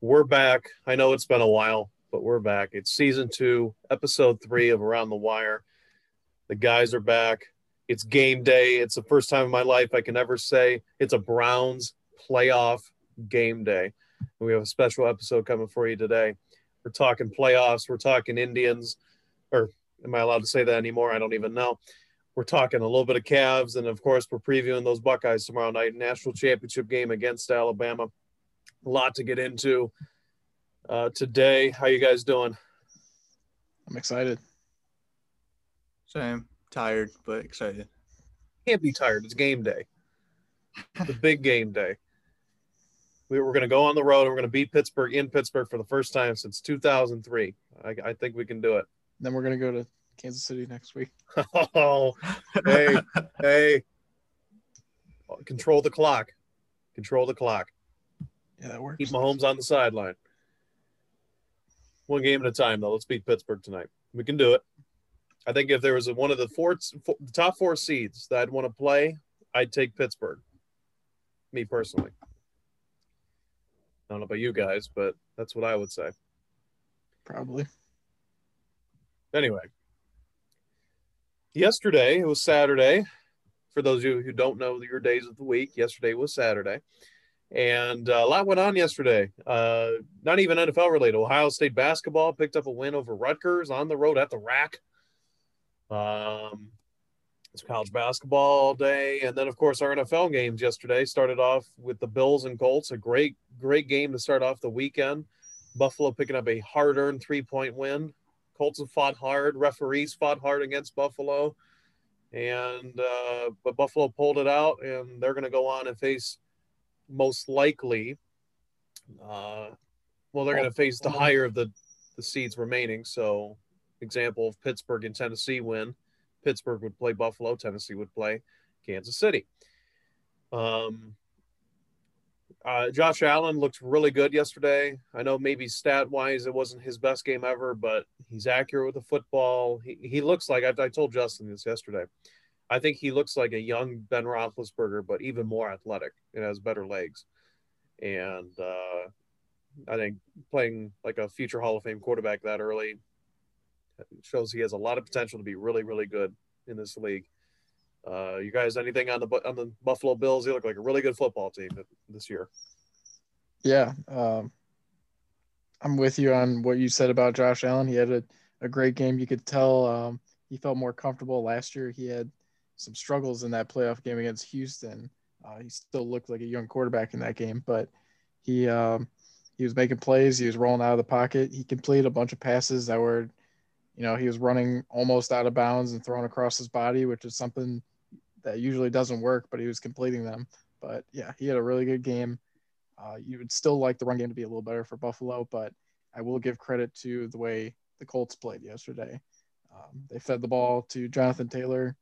We're back. I know it's been a while, but we're back. It's season two, episode three of Around the Wire. The guys are back. It's game day. It's the first time in my life I can ever say it's a Browns playoff game day. We have a special episode coming for you today. We're talking playoffs. We're talking Indians, or am I allowed to say that anymore? I don't even know. We're talking a little bit of Cavs, and of course, we're previewing those Buckeyes tomorrow night, national championship game against Alabama. A lot to get into uh, today. How you guys doing? I'm excited. Same. Tired, but excited. Can't be tired. It's game day. The big game day. We were going to go on the road and we're going to beat Pittsburgh in Pittsburgh for the first time since 2003. I, I think we can do it. Then we're going to go to Kansas City next week. Oh, hey, hey. Control the clock. Control the clock. Yeah, that works. Keep Mahomes on the sideline. One game at a time, though. Let's beat Pittsburgh tonight. We can do it. I think if there was a, one of the four, four the top four seeds that I'd want to play, I'd take Pittsburgh. Me personally. I don't know about you guys, but that's what I would say. Probably. Anyway, yesterday it was Saturday. For those of you who don't know your days of the week, yesterday was Saturday, and uh, a lot went on yesterday. Uh, not even NFL related. Ohio State basketball picked up a win over Rutgers on the road at the RAC. Um, it's college basketball day, and then of course our NFL games yesterday started off with the Bills and Colts. A great, great game to start off the weekend. Buffalo picking up a hard-earned three-point win. Colts have fought hard. Referees fought hard against Buffalo, and uh, but Buffalo pulled it out, and they're going to go on and face most likely. Uh, well, they're going to face the higher of the the seeds remaining. So example of Pittsburgh and Tennessee win, Pittsburgh would play Buffalo, Tennessee would play Kansas City. Um, uh, Josh Allen looked really good yesterday. I know maybe stat wise it wasn't his best game ever, but he's accurate with the football. He, he looks like I, I told Justin this yesterday. I think he looks like a young Ben Roethlisberger, but even more athletic and has better legs. And uh, I think playing like a future Hall of Fame quarterback that early shows he has a lot of potential to be really, really good in this league. Uh, you guys, anything on the on the Buffalo Bills? They look like a really good football team this year. Yeah, um, I'm with you on what you said about Josh Allen. He had a, a great game. You could tell um, he felt more comfortable last year. He had some struggles in that playoff game against Houston. Uh, he still looked like a young quarterback in that game, but he um, he was making plays. He was rolling out of the pocket. He completed a bunch of passes that were you know, he was running almost out of bounds and throwing across his body, which is something that usually doesn't work, but he was completing them. But yeah, he had a really good game. Uh, you would still like the run game to be a little better for Buffalo, but I will give credit to the way the Colts played yesterday. Um, they fed the ball to Jonathan Taylor.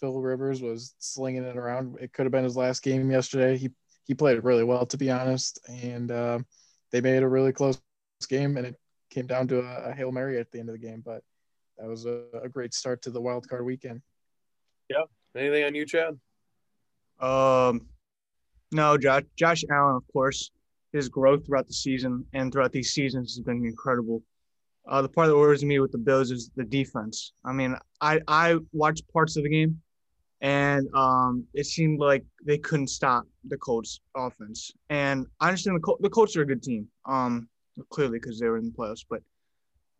Phil Rivers was slinging it around. It could have been his last game yesterday. He he played really well, to be honest, and uh, they made a really close game, and it came down to a, a hail mary at the end of the game. But that was a, a great start to the wild card weekend. Yeah. Anything on you, Chad? Um, no, Josh, Josh Allen, of course, his growth throughout the season and throughout these seasons has been incredible. Uh, the part that worries me with the Bills is the defense. I mean, I I watched parts of the game, and um, it seemed like they couldn't stop the Colts offense. And I understand the Col- the Colts are a good team. Um, clearly because they were in the playoffs. But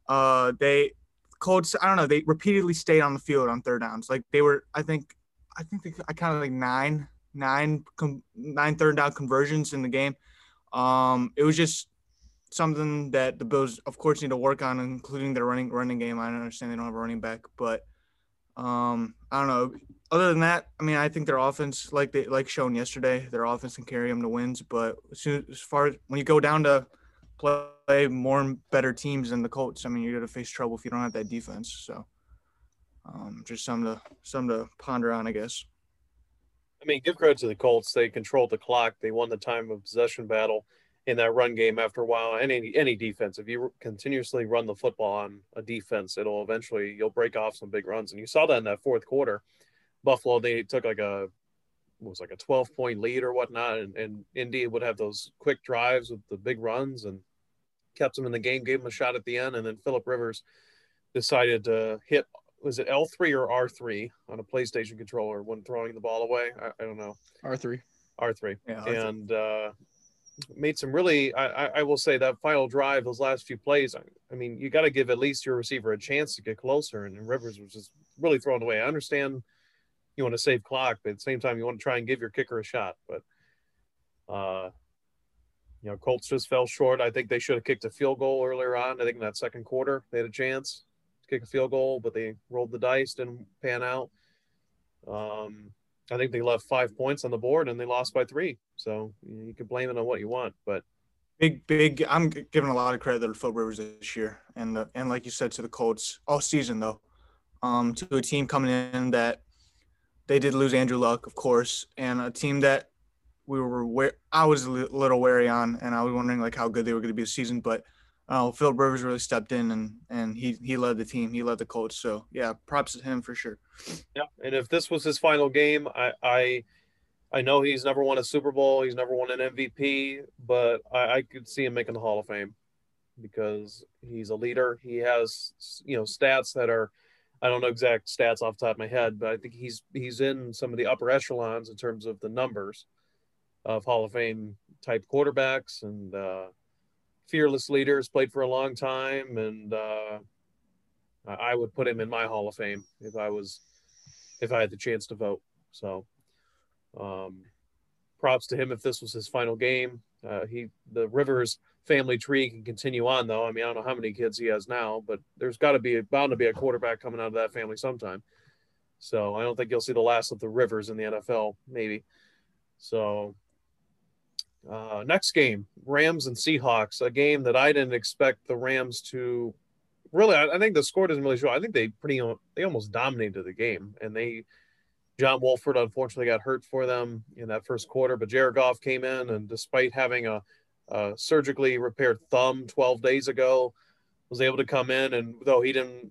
uh, they Colts, I don't know, they repeatedly stayed on the field on third downs. Like they were, I think, I think they, I counted like nine, nine, com, nine third down conversions in the game. Um, it was just something that the Bills, of course, need to work on, including their running running game. I don't understand they don't have a running back, but um, I don't know. Other than that, I mean, I think their offense, like they like shown yesterday, their offense can carry them to wins. But as, soon, as far as when you go down to play more and better teams than the Colts, I mean, you're gonna face trouble if you don't have that defense. So, um, just some to some to ponder on, I guess. I mean, give credit to the Colts. They controlled the clock. They won the time of possession battle in that run game. After a while, any any defense, if you continuously run the football on a defense, it'll eventually you'll break off some big runs. And you saw that in that fourth quarter. Buffalo they took like a was like a 12 point lead or whatnot, and, and Indy would have those quick drives with the big runs and kept them in the game, gave them a shot at the end, and then Philip Rivers decided to hit was it L3 or R3 on a PlayStation controller when throwing the ball away? I, I don't know. R3. R3. Yeah, R3. And uh, made some really, I, I will say that final drive, those last few plays, I, I mean, you got to give at least your receiver a chance to get closer. And, and Rivers was just really thrown away. I understand you want to save clock, but at the same time, you want to try and give your kicker a shot. But, uh, you know, Colts just fell short. I think they should have kicked a field goal earlier on. I think in that second quarter, they had a chance to kick a field goal, but they rolled the dice, didn't pan out. Um, I think they left five points on the board and they lost by three. So you can blame it on what you want, but big, big. I'm giving a lot of credit to Phil Rivers this year, and the, and like you said to the Colts all season though, um, to a team coming in that they did lose Andrew Luck, of course, and a team that we were where I was a little wary on, and I was wondering like how good they were going to be this season, but uh, Phil Rivers really stepped in and and he he led the team. He led the coach. So yeah, props to him for sure. Yeah, and if this was his final game, I I, I know he's never won a Super Bowl. He's never won an MVP, but I, I could see him making the Hall of Fame because he's a leader. He has you know stats that are. I don't know exact stats off the top of my head, but I think he's he's in some of the upper echelons in terms of the numbers of Hall of Fame type quarterbacks and uh, fearless leaders, played for a long time, and uh, I would put him in my Hall of Fame if I was if I had the chance to vote. So, um, props to him if this was his final game. Uh, he the Rivers family tree can continue on though. I mean, I don't know how many kids he has now, but there's got to be bound to be a quarterback coming out of that family sometime. So I don't think you'll see the last of the Rivers in the NFL, maybe. So uh, next game, Rams and Seahawks, a game that I didn't expect the Rams to really. I, I think the score doesn't really show. I think they pretty they almost dominated the game, and they John Wolford unfortunately got hurt for them in that first quarter, but Jared Goff came in and despite having a, a surgically repaired thumb 12 days ago, was able to come in and though he didn't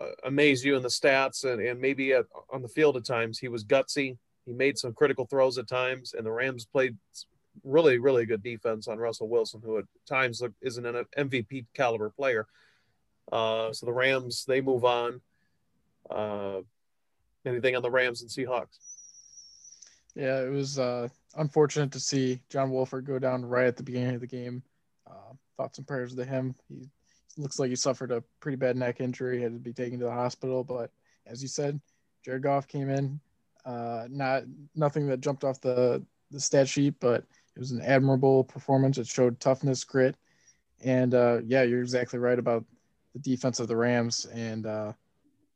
uh, amaze you in the stats and, and maybe at, on the field at times, he was gutsy. He made some critical throws at times, and the Rams played really, really good defense on Russell Wilson, who at times isn't an MVP caliber player. Uh, so the Rams, they move on. Uh, anything on the Rams and Seahawks? Yeah, it was uh, unfortunate to see John Wolford go down right at the beginning of the game. Uh, thoughts and prayers to him. He looks like he suffered a pretty bad neck injury, had to be taken to the hospital. But as you said, Jared Goff came in. Uh, not nothing that jumped off the the stat sheet, but it was an admirable performance. It showed toughness, grit, and uh, yeah, you're exactly right about the defense of the Rams, and uh,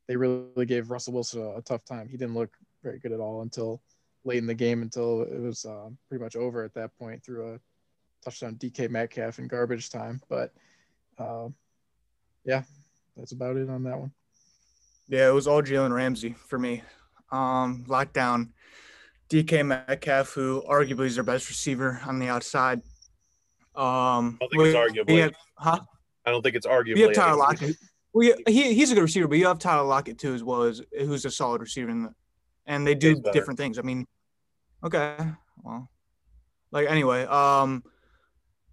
they really gave Russell Wilson a, a, tough time. He didn't look very good at all until late in the game, until it was uh, pretty much over at that point threw a touchdown DK Metcalf in garbage time. But uh, yeah, that's about it on that one. Yeah, it was all Jalen Ramsey for me. Um, lockdown DK Metcalf, who arguably is their best receiver on the outside. Um, I don't think it's arguably. Have, huh? I don't think it's arguably. You have Tyler Lockett. Well, he, he's a good receiver, but you have Tyler Lockett too, as well as who's a solid receiver, the, and they do different things. I mean, okay, well, like anyway, um,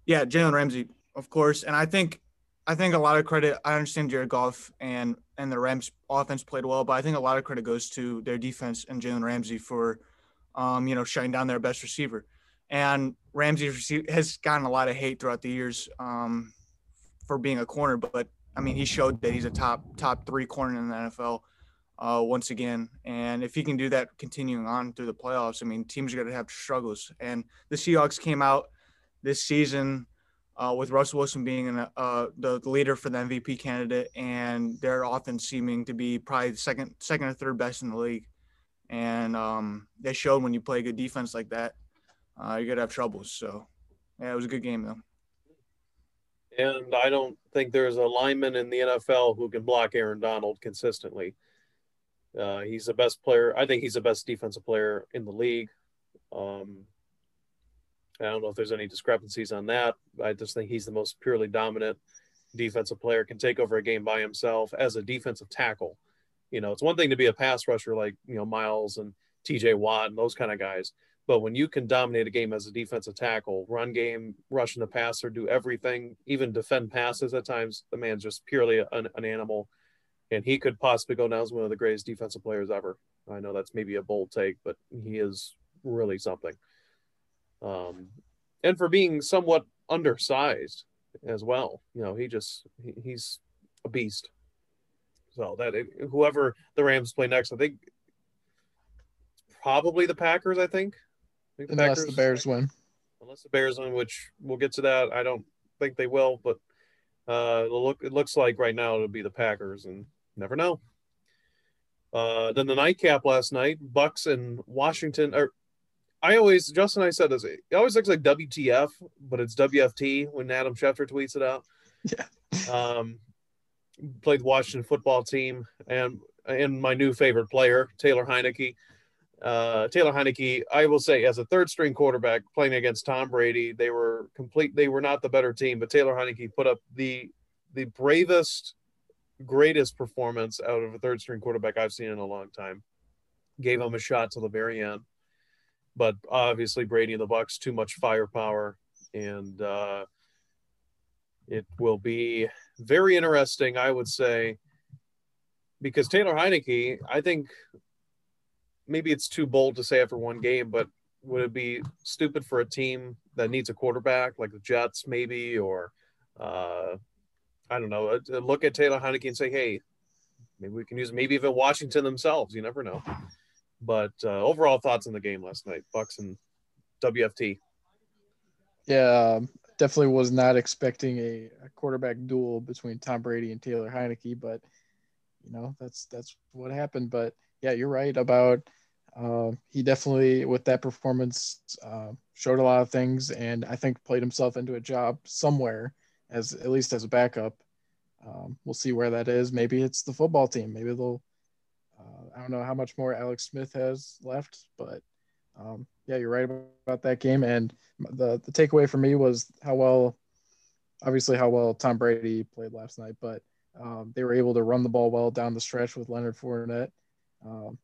yeah, Jalen Ramsey, of course, and I think, I think a lot of credit. I understand Jared Goff and and the Rams offense played well, but I think a lot of credit goes to their defense and Jalen Ramsey for um, you know, shutting down their best receiver. And Ramsey has gotten a lot of hate throughout the years um, for being a corner, but I mean, he showed that he's a top top three corner in the NFL uh, once again. And if he can do that, continuing on through the playoffs, I mean, teams are going to have struggles. And the Seahawks came out this season uh, with Russell Wilson being an, uh, the leader for the MVP candidate, and their offense seeming to be probably the second second or third best in the league and um, they showed when you play good defense like that, uh, you're gonna have troubles. So, yeah, it was a good game though. And I don't think there's a lineman in the NFL who can block Aaron Donald consistently. Uh, he's the best player. I think he's the best defensive player in the league. Um, I don't know if there's any discrepancies on that. I just think he's the most purely dominant defensive player, can take over a game by himself as a defensive tackle. You know, it's one thing to be a pass rusher like, you know, Myles and TJ Watt and those kind of guys. But when you can dominate a game as a defensive tackle, run game, rushing the passer, do everything, even defend passes at times, the man's just purely an, an animal. And he could possibly go down as one of the greatest defensive players ever. I know that's maybe a bold take, but he is really something. Um, and for being somewhat undersized as well, you know, he just he, he's a beast. So that whoever the Rams play next, I think probably the Packers. I think the unless Packers, the Bears win. Unless the Bears win, which we'll get to that. I don't think they will, but uh, look, it looks like right now it'll be the Packers, and never know. Uh, then the nightcap last night, Bucks and Washington. Or I always Justin and I said this. It always looks like WTF, but it's WFT when Adam Schefter tweets it out. Yeah. Um, played the Washington football team, and and my new favorite player, Taylor Heinicke uh, Taylor Heinicke, I will say, as a third string quarterback playing against Tom Brady, they were complete. They were not the better team, but Taylor Heinicke put up the the bravest, greatest performance out of a third string quarterback I've seen in a long time. Gave him a shot to the very end, but obviously Brady and the Bucks too much firepower, and uh, it will be very interesting, I would say, because Taylor Heinicke, I think maybe it's too bold to say after one game, but would it be stupid for a team that needs a quarterback like the Jets, maybe, or uh, I don't know, uh, look at Taylor Heinicke and say, hey, maybe we can use maybe even Washington themselves. You never know. But uh, overall thoughts on the game last night, Bucks and WFT. Yeah, um, definitely was not expecting a, a, quarterback duel between Tom Brady and Taylor Heinicke, but you know that's that's what happened. But yeah, you're right about uh, he definitely, with that performance, uh, showed a lot of things, and I think played himself into a job somewhere, as at least as a backup. Um, we'll see where that is. Maybe it's the football team. Maybe they'll. Uh, I don't know how much more Alex Smith has left, but um, yeah, you're right about that game. And the the takeaway for me was how well, obviously, how well Tom Brady played last night, but um, they were able to run the ball well down the stretch with Leonard Fournette. Um,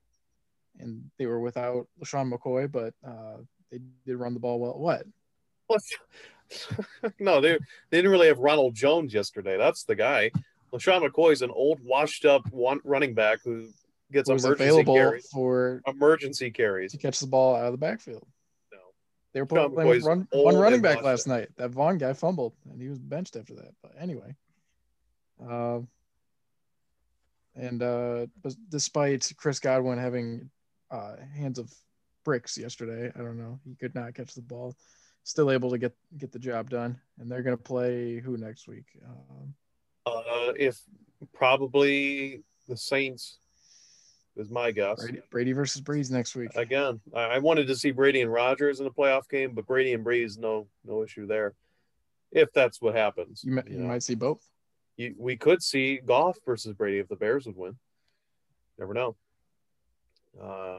and they were without LeSean McCoy, but uh, they did run the ball well. What? no, they, they didn't really have Ronald Jones yesterday. That's the guy. LeSean McCoy is an old, washed up one running back who gets was emergency available carries. for emergency carries to catch the ball out of the backfield. No, they were playing with run, one running back last night. That Vaughn guy fumbled, and he was benched after that. But anyway, uh, and uh, despite Chris Godwin having uh, hands of bricks yesterday. I don't know. He could not catch the ball. Still able to get get the job done. And they're going to play who next week? Um, uh, if probably the Saints is my guess. Brady, Brady versus Brees next week. Again, I wanted to see Brady and Rodgers in a playoff game, but Brady and Brees, no, no issue there. If that's what happens, you, you, you might see both. You, we could see Goff versus Brady if the Bears would win. Never know. Uh,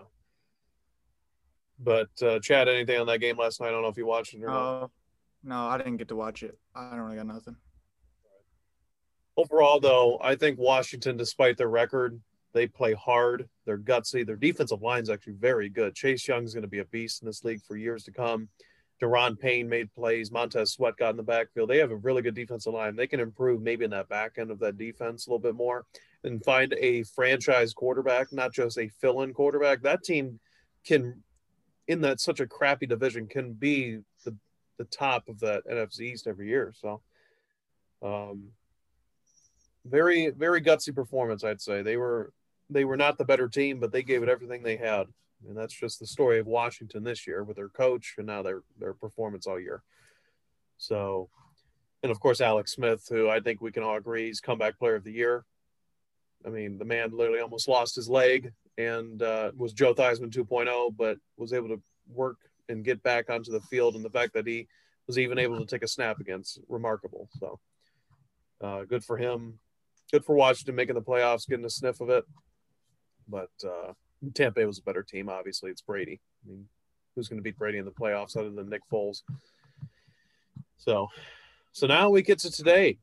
but uh, Chad, anything on that game last night? I don't know if you watched it or not. Uh, no, I didn't get to watch it. I don't really got nothing. Overall, though, I think Washington, despite their record, they play hard. They're gutsy. Their defensive line is actually very good. Chase Young's going to be a beast in this league for years to come. Da'Ron Payne made plays. Montez Sweat got in the backfield. They have a really good defensive line. They can improve maybe in that back end of that defense a little bit more and find a franchise quarterback, not just a fill-in quarterback. That team can, in that such a crappy division, can be the the top of that NFC East every year. So, um, very very gutsy performance, I'd say. They were they were not the better team, but they gave it everything they had, and that's just the story of Washington this year with their coach and now their their performance all year. So, and of course Alex Smith, who I think we can all agree is comeback player of the year. I mean, the man literally almost lost his leg and uh, was Joe Theismann 2.0, but was able to work and get back onto the field. And the fact that he was even able to take a snap against remarkable. So uh, good for him. Good for Washington making the playoffs, getting a sniff of it. But uh, Tampa Bay was a better team. Obviously, it's Brady. I mean, who's going to beat Brady in the playoffs other than Nick Foles? So, so now we get to today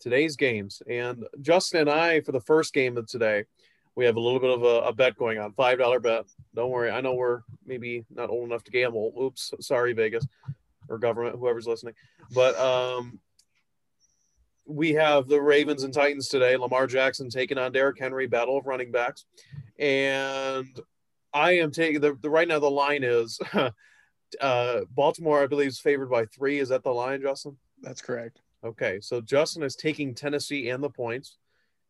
today's games. And Justin and I, for the first game of today, we have a little bit of a, a bet going on. Five dollar bet. Don't worry. I know we're maybe not old enough to gamble. Oops, sorry, Vegas or government, whoever's listening. But um, we have the Ravens and Titans today. Lamar Jackson taking on Derrick Henry, battle of running backs, and I am taking the, the right now. The line is uh, Baltimore, I believe, is favored by three. Is that the line, Justin? That's correct. Okay, so Justin is taking Tennessee and the points,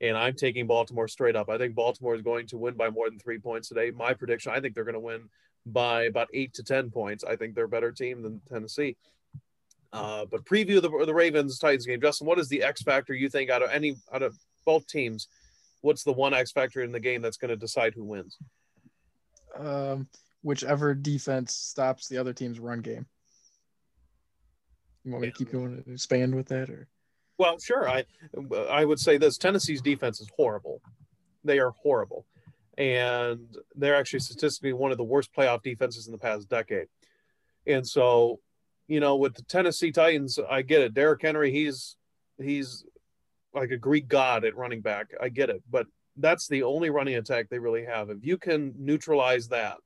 and I'm taking Baltimore straight up. I think Baltimore is going to win by more than three points today. My prediction: I think they're going to win by about eight to ten points. I think they're a better team than Tennessee. Uh, but preview the the Ravens Titans game. Justin, what is the X factor you think out of any out of both teams? What's the one X factor in the game that's going to decide who wins? Um, whichever defense stops the other team's run game. You want me to keep going and expand with that, or? Well, sure. I I would say this: Tennessee's defense is horrible. They are horrible, and they're actually statistically one of the worst playoff defenses in the past decade. And so, you know, with the Tennessee Titans, I get it. Derrick Henry, he's he's like a Greek god at running back. I get it, but that's the only running attack they really have. If you can neutralize that,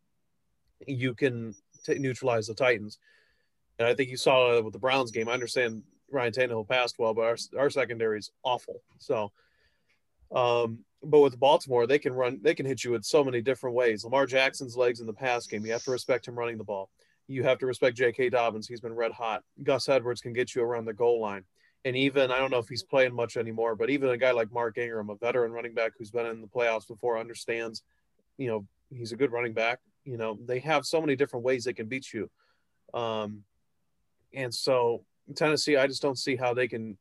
you can t- neutralize the Titans. And I think you saw it with the Browns game. I understand Ryan Tannehill passed well, but our, our secondary is awful. So, um, but with Baltimore, they can run, they can hit you in so many different ways. Lamar Jackson's legs in the pass game, you have to respect him running the ball. You have to respect J.K. Dobbins. He's been red hot. Gus Edwards can get you around the goal line. And even, I don't know if he's playing much anymore, but even a guy like Mark Ingram, a veteran running back who's been in the playoffs before, understands, you know, he's a good running back. You know, they have so many different ways they can beat you. Um, and so Tennessee, I just don't see how they can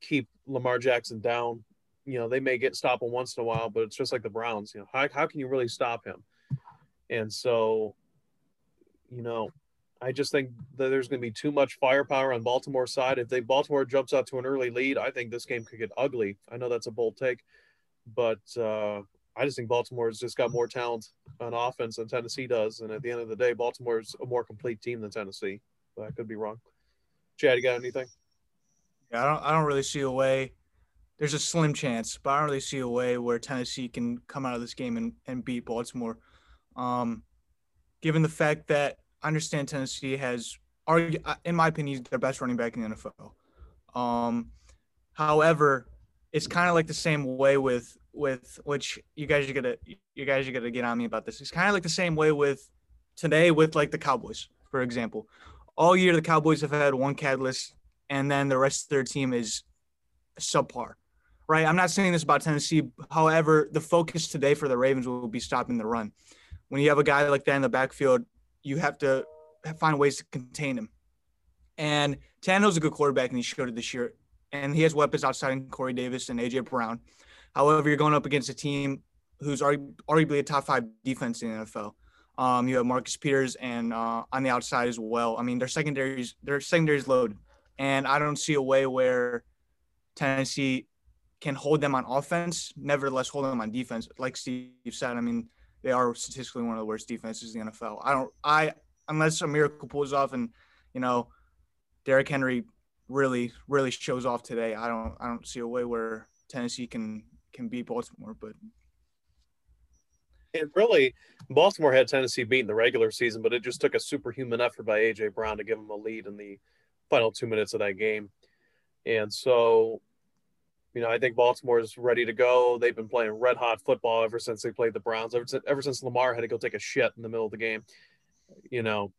keep Lamar Jackson down. You know, they may get stop him once in a while, but it's just like the Browns. You know, how how can you really stop him? And so, you know, I just think that there's going to be too much firepower on Baltimore's side. If they Baltimore jumps out to an early lead, I think this game could get ugly. I know that's a bold take, but uh, I just think Baltimore's just got more talent on offense than Tennessee does. And at the end of the day, Baltimore's a more complete team than Tennessee. But I could be wrong. Chad, you got anything? Yeah, I don't. I don't really see a way. There's a slim chance, but I don't really see a way where Tennessee can come out of this game and, and beat Baltimore. Um, given the fact that I understand Tennessee has, in my opinion, their best running back in the NFL. Um, however, it's kind of like the same way with with which you guys are gonna you guys are gonna get on me about this. It's kind of like the same way with today with like the Cowboys, for example all year the Cowboys have had one catalyst, and then the rest of their team is subpar. Right. I'm not saying this about Tennessee. However, the focus today for the Ravens will be stopping the run. When you have a guy like that in the backfield, you have to find ways to contain him. And Tannehill's a good quarterback, and he showed it this year. And he has weapons outside in Corey Davis and AJ Brown. However, you're going up against a team who's arguably a top five defense in the NFL. Um, you have Marcus Peters and uh, on the outside as well. I mean, their secondaries, their secondaries load, and I don't see a way where Tennessee can hold them on offense. Nevertheless, hold them on defense. Like Steve said, I mean, they are statistically one of the worst defenses in the NFL. I don't, I unless a miracle pulls off and you know, Derrick Henry really, really shows off today. I don't, I don't see a way where Tennessee can can beat Baltimore, but and really, Baltimore had Tennessee beat in the regular season, but it just took a superhuman effort by AJ Brown to give them a lead in the final two minutes of that game. And so, you know, I think Baltimore is ready to go. They've been playing red hot football ever since they played the Browns. Ever since, ever since Lamar had to go take a shit in the middle of the game, you know,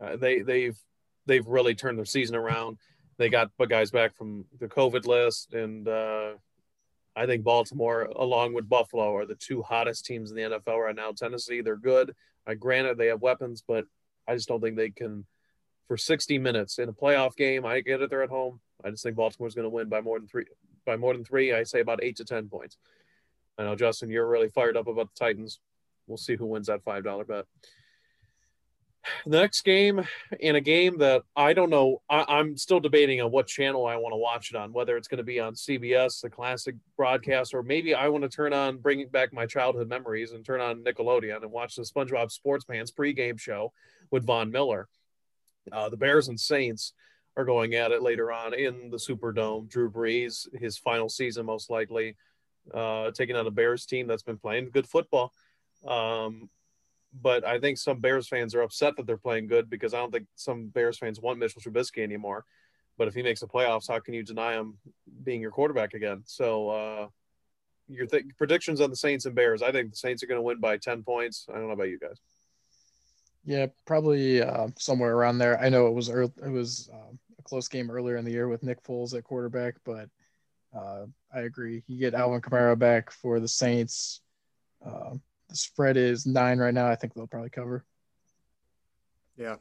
uh, they they've they've really turned their season around. They got guys back from the COVID list, and uh, I think Baltimore, along with Buffalo, are the two hottest teams in the NFL right now. Tennessee, they're good. I granted they have weapons, but I just don't think they can for 60 minutes in a playoff game. I get it; they're at home. I just think Baltimore's going to win by more than three. By more than three, I say about eight to ten points. I know Justin, you're really fired up about the Titans. We'll see who wins that five dollar bet the next game in a game that I don't know, I, am still debating on what channel I want to watch it on, whether it's going to be on CBS, the classic broadcast, or maybe I want to turn on, bringing back my childhood memories and turn on Nickelodeon and watch the SpongeBob Sports Pants pregame show with Von Miller. Uh, the Bears and Saints are going at it later on in the Superdome. Drew Brees, his final season, most likely. uh, taking on a Bears team that's been playing good football. Um, but I think some Bears fans are upset that they're playing good because I don't think some Bears fans want Mitchell Trubisky anymore. But if he makes the playoffs, how can you deny him being your quarterback again? So, uh, your th- predictions on the Saints and Bears. I think the Saints are going to win by 10 points. I don't know about you guys. Yeah, probably uh, somewhere around there. I know it was early, it was um, close game earlier in the year with Nick Foles at quarterback, but uh, I agree. You get Alvin Kamara back for the Saints. Uh, the spread is nine right now. I think they'll probably cover. Yeah,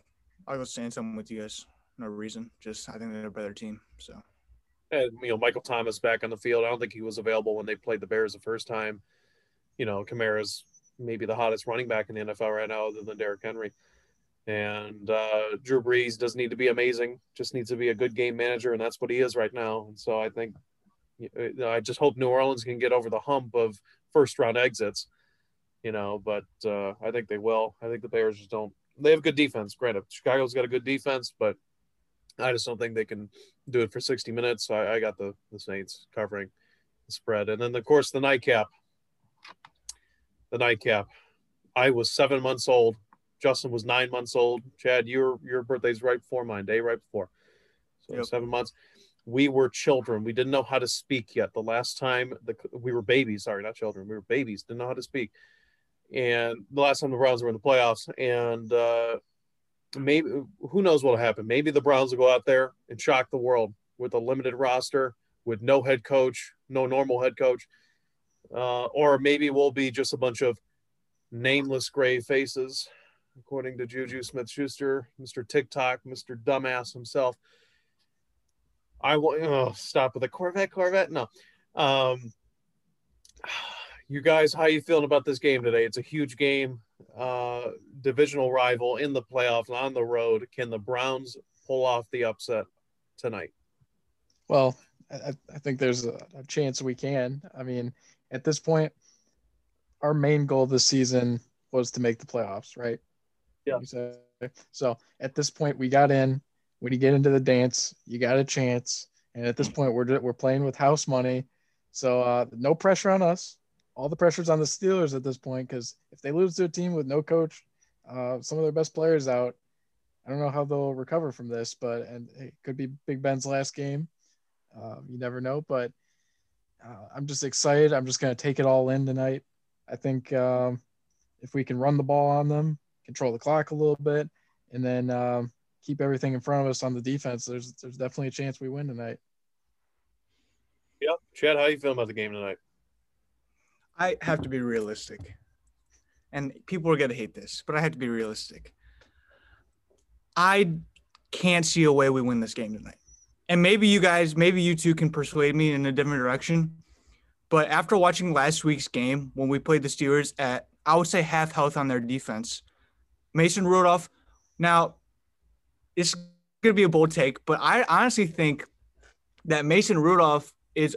I'll go Saints. I'm with you guys. No reason. Just I think they're a better team. So. And you know, Michael Thomas back on the field. I don't think he was available when they played the Bears the first time. You know, Kamara's maybe the hottest running back in the NFL right now, other than Derrick Henry. And uh, Drew Brees doesn't need to be amazing; just needs to be a good game manager, and that's what he is right now. And so I think, know, I just hope New Orleans can get over the hump of first round exits. You know, but uh, I think they will. I think the Bears just don't. They have good defense. Granted, Chicago's got a good defense, but I just don't think they can do it for 60 minutes. So I, I got the, the Saints covering the spread. And then, of course, the nightcap. The nightcap. I was seven months old. Justin was nine months old. Chad, your your birthday's right before mine, day right before. So yep. seven months. We were children. We didn't know how to speak yet. The last time the we were babies. Sorry, not children. We were babies. Didn't know how to speak. And the last time the Browns were in the playoffs, and uh, maybe who knows what'll happen. Maybe the Browns will go out there and shock the world with a limited roster, with no head coach, no normal head coach, uh, or maybe we'll be just a bunch of nameless gray faces, according to Juju Smith-Schuster, Mr. TikTok, Mr. Dumbass himself. I will oh, stop with the Corvette, Corvette. No. Um, you guys, how you feeling about this game today? It's a huge game uh, divisional rival in the playoffs on the road. Can the Browns pull off the upset tonight? Well, I, I think there's a, a, chance we can. I mean, at this point, our main goal this season was to make the playoffs, right? Yeah. So at this point, we got in. When you get into the dance, you got a chance. And at this point, we're we're playing with house money, so uh, no pressure on us all the pressure's on the Steelers at this point because if they lose to a team with no coach, uh, some of their best players out, I don't know how they'll recover from this. But and it could be Big Ben's last game. Uh, you never know. But uh, I'm just excited. I'm just gonna take it all in tonight. I think um, if we can run the ball on them, control the clock a little bit, and then um, keep everything in front of us on the defense, there's there's definitely a chance we win tonight. Yep, Chad, how you feeling about the game tonight? I have to be realistic. And people are going to hate this, but I have to be realistic. I can't see a way we win this game tonight. And maybe you guys, maybe you two can persuade me in a different direction. But after watching last week's game when we played the Steelers at, I would say, half health on their defense, Mason Rudolph, now it's going to be a bold take, but I honestly think that Mason Rudolph is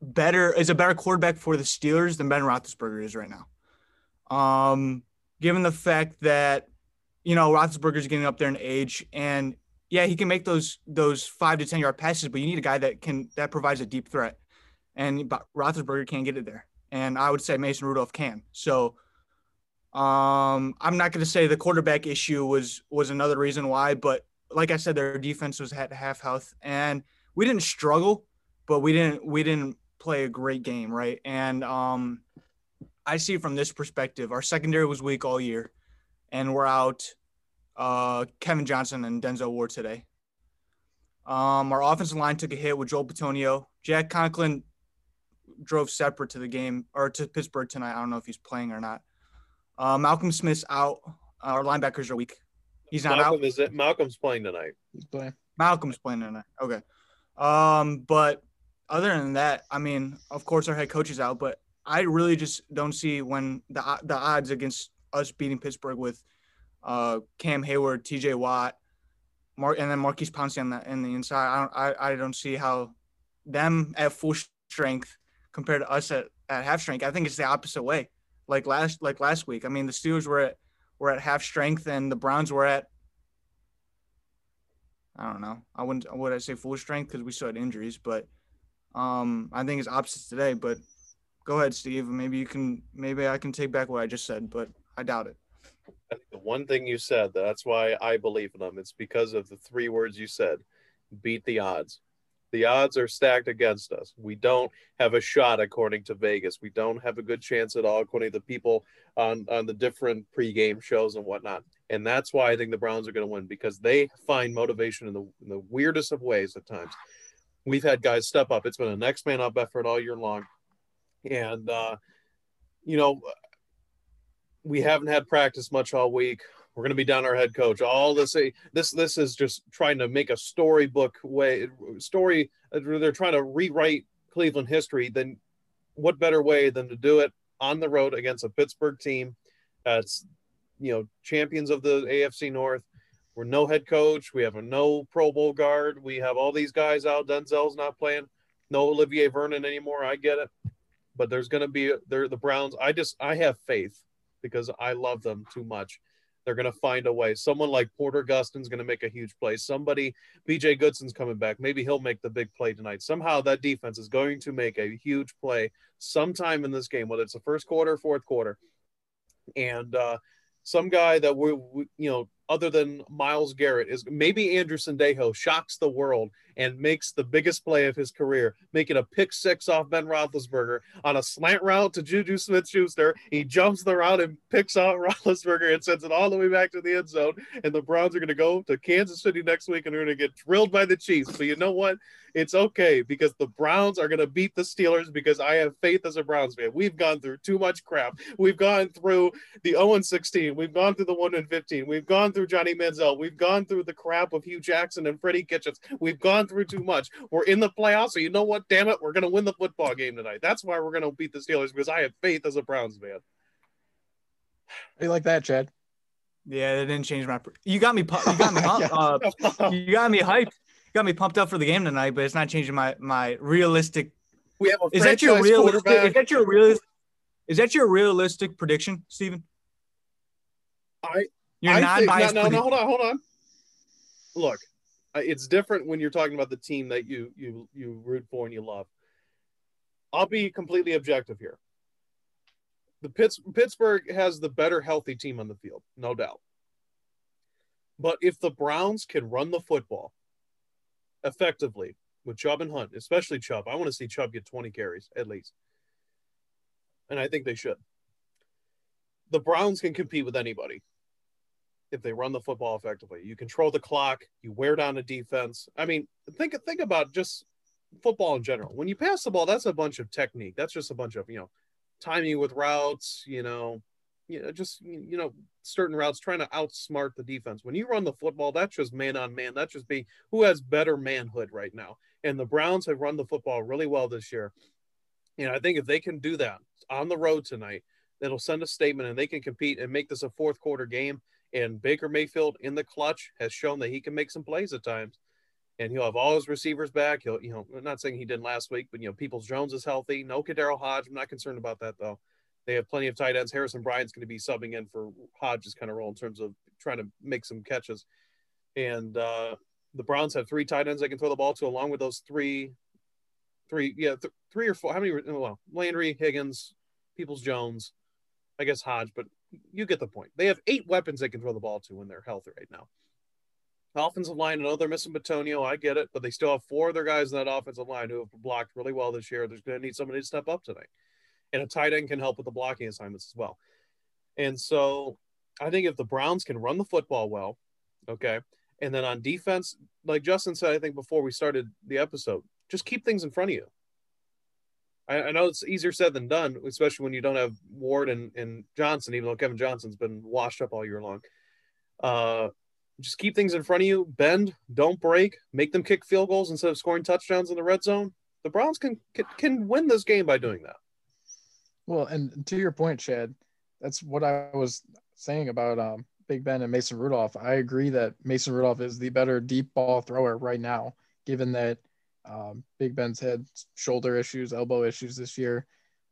better is a better quarterback for the Steelers than Ben Roethlisberger is right now. Um, given the fact that you know Roethlisberger's getting up there in age, and yeah, he can make those those five to ten yard passes, but you need a guy that can that provides a deep threat, and Roethlisberger can't get it there, and I would say Mason Rudolph can. So. Um, I'm not going to say the quarterback issue was was another reason why, but like I said, their defense was at half health, and we didn't struggle, but we didn't we didn't play a great game, right? And um, I see from this perspective, our secondary was weak all year, and we're out uh, Kevin Johnson and Denzel Ward today. Um, our offensive line took a hit with Joel Bitonio. Jack Conklin drove separate to the game or to Pittsburgh tonight. I don't know if he's playing or not. Uh, Malcolm Smith's out. Our linebackers are weak. He's not Malcolm out. Is it Malcolm's playing tonight? He's playing. Malcolm's playing tonight. Okay. Um, but other than that, I mean, of course our head coach is out, but I really just don't see when the the odds against us beating Pittsburgh with uh, Cam Heyward, T.J. Watt, Mark, and then Maurkice Pouncey on the in the inside. I don't I, I don't see how them at full strength compared to us at, at half strength. I think it's the opposite way. Like last like last week. I mean, the Steelers were at were at half strength and the Browns were at I don't know. I wouldn't would I say full strength because we still had injuries, but um, I think it's opposites today, but Go ahead, Steve. Maybe you can. Maybe I can take back what I just said, but I doubt it. I think the one thing you said, that's why I believe in them. It's because of the three words you said beat the odds. The odds are stacked against us. We don't have a shot according to Vegas. We don't have a good chance at all according to the people on, on the different pregame shows and whatnot. And that's why I think the Browns are going to win because they find motivation in the, in the weirdest of ways at times. We've had guys step up. It's been a next man up effort all year long. And, uh, you know, we haven't had practice much all week. We're going to be down our head coach. All this, eh, this, this is just trying to make a storybook way story. Uh, they're trying to rewrite Cleveland history. Then, what better way than to do it on the road against a Pittsburgh team that's, you know, champions of the AFC North. We're no head coach. We have a no Pro Bowl guard. We have all these guys out. Denzel's not playing. No Olivier Vernon anymore. I get it, but there's going to be there the Browns. I just I have faith because I love them too much. They're going to find a way. Someone like Porter Gustin's going to make a huge play. Somebody, BJ Goodson's coming back. Maybe he'll make the big play tonight. Somehow that defense is going to make a huge play sometime in this game, whether it's the first quarter, fourth quarter. And uh, some guy that we, we, you know, other than Myles Garrett is maybe Andrew Sendejo shocks the world and makes the biggest play of his career, making a pick six off Ben Roethlisberger on a slant route to Juju Smith Schuster. He jumps the route and picks out Roethlisberger and sends it all the way back to the end zone. And the Browns are going to go to Kansas City next week and they're going to get drilled by the Chiefs. But you know what? It's okay because the Browns are going to beat the Steelers because I have faith as a Browns fan. We've gone through too much crap. We've gone through the 0 16. We've gone through the 1 15. We've gone through Johnny Manziel. We've gone through the crap of Hue Jackson and Freddie Kitchens. We've gone through too much. We're in the playoffs, so you know what? Damn it, we're going to win the football game tonight. That's why we're going to beat the Steelers because I have faith as a Browns man. How you like that, Chad? Yeah, that didn't change my. You got me. You got me. uh, you got me hyped. You got me pumped up for the game tonight, but it's not changing my my realistic. We have a is that your realistic? Is that your realistic? Is that your realistic prediction, Stephen? I you're not biased. No, no, no, hold on, hold on. Look, uh, it's different when you're talking about the team that you you you root for and you love. I'll be completely objective here. The Pitts, Pittsburgh has the better healthy team on the field, no doubt. But if the Browns can run the football effectively with Chubb and Hunt, especially Chubb, I want to see Chubb get 20 carries at least. And I think they should. The Browns can compete with anybody if they run the football effectively. You control the clock, you wear down the defense. I mean, think think about just football in general. When you pass the ball, that's a bunch of technique. That's just a bunch of, you know, timing with routes, you know, you know, just you know, certain routes trying to outsmart the defense. When you run the football, that's just man on man. That's just be who has better manhood right now. And the Browns have run the football really well this year. And I think if they can do that on the road tonight, it'll send a statement and they can compete and make this a fourth quarter game. And Baker Mayfield in the clutch has shown that he can make some plays at times. And he'll have all his receivers back. He'll, you know, I'm not saying he didn't last week, but you know, Peoples Jones is healthy. No KhaDarel Hodge. I'm not concerned about that though. They have plenty of tight ends. Harrison Bryant's going to be subbing in for Hodge's kind of role in terms of trying to make some catches. And uh, the Browns have three tight ends they can throw the ball to, along with those three, three, yeah, th- three or four. How many? Well, Landry, Higgins, Peoples Jones, I guess Hodge, but you get the point. They have eight weapons they can throw the ball to when they're healthy right now. Offensive line, I know they're missing Bitonio. I get it, but they still have four of their guys in that offensive line who have blocked really well this year. There's going to need somebody to step up tonight. And a tight end can help with the blocking assignments as well. And so I think if the Browns can run the football well, okay, and then on defense, like Justin said, I think before we started the episode, just keep things in front of you. I, I, know it's easier said than done, especially when you don't have Ward and, and Johnson, even though Kevin Johnson's been washed up all year long. Uh, just keep things in front of you, bend, don't break, make them kick field goals instead of scoring touchdowns in the red zone. The Browns can can, can win this game by doing that. Well, and to your point, Chad, that's what I was saying about um, Big Ben and Mason Rudolph. I agree that Mason Rudolph is the better deep ball thrower right now, given that um, Big Ben's had shoulder issues, elbow issues this year,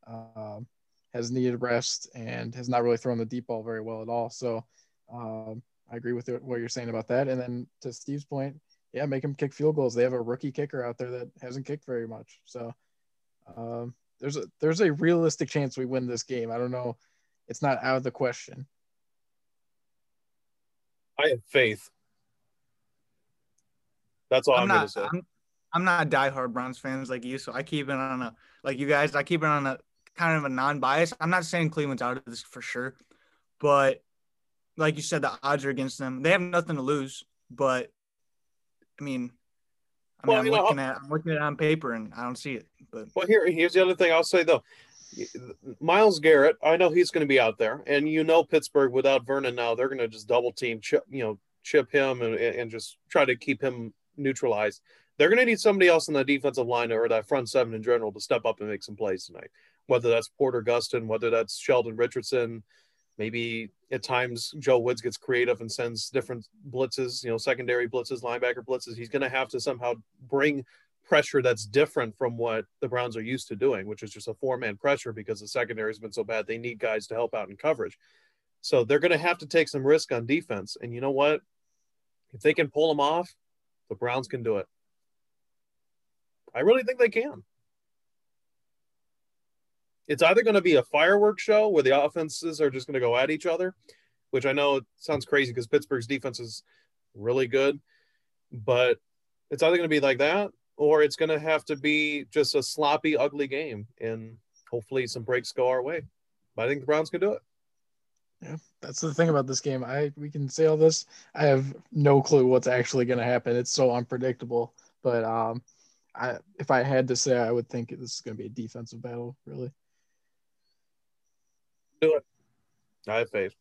um, has needed rest, and has not really thrown the deep ball very well at all. So um, I agree with what you're saying about that. And then to Steve's point, yeah, make him kick field goals. They have a rookie kicker out there that hasn't kicked very much. So um, there's a there's a realistic chance we win this game. I don't know. It's not out of the question. I have faith. That's all I'm, I'm going to say. I'm, I'm not a diehard Browns fans like you, so I keep it on a like you guys. I keep it on a kind of a non-bias. I'm not saying Cleveland's out of this for sure, but like you said, the odds are against them. They have nothing to lose, but I mean, I mean, Well, I'm you know, looking at I'm looking at it on paper and I don't see it. But Well, here, here's the other thing I'll say though. Myles Garrett, I know he's going to be out there, and you know Pittsburgh without Vernon now, they're going to just double team, chip, you know, chip him and, and just try to keep him neutralized. They're going to need somebody else in the defensive line or that front seven in general to step up and make some plays tonight. Whether that's Porter Gustin, whether that's Sheldon Richardson, maybe at times Joe Woods gets creative and sends different blitzes, you know, secondary blitzes, linebacker blitzes. He's going to have to somehow bring pressure that's different from what the Browns are used to doing, which is just a four man pressure because the secondary has been so bad. They need guys to help out in coverage. So they're going to have to take some risk on defense. And you know what? If they can pull them off, the Browns can do it. I really think they can. It's either going to be a fireworks show where the offenses are just going to go at each other, which I know sounds crazy because Pittsburgh's defense is really good, but it's either going to be like that or it's going to have to be just a sloppy, ugly game, and hopefully some breaks go our way. But I think the Browns can do it. Yeah, that's the thing about this game. I we can say all this. I have no clue what's actually going to happen. It's so unpredictable. But um, I if I had to say, I would think this is going to be a defensive battle. Really. Do it. I have faith.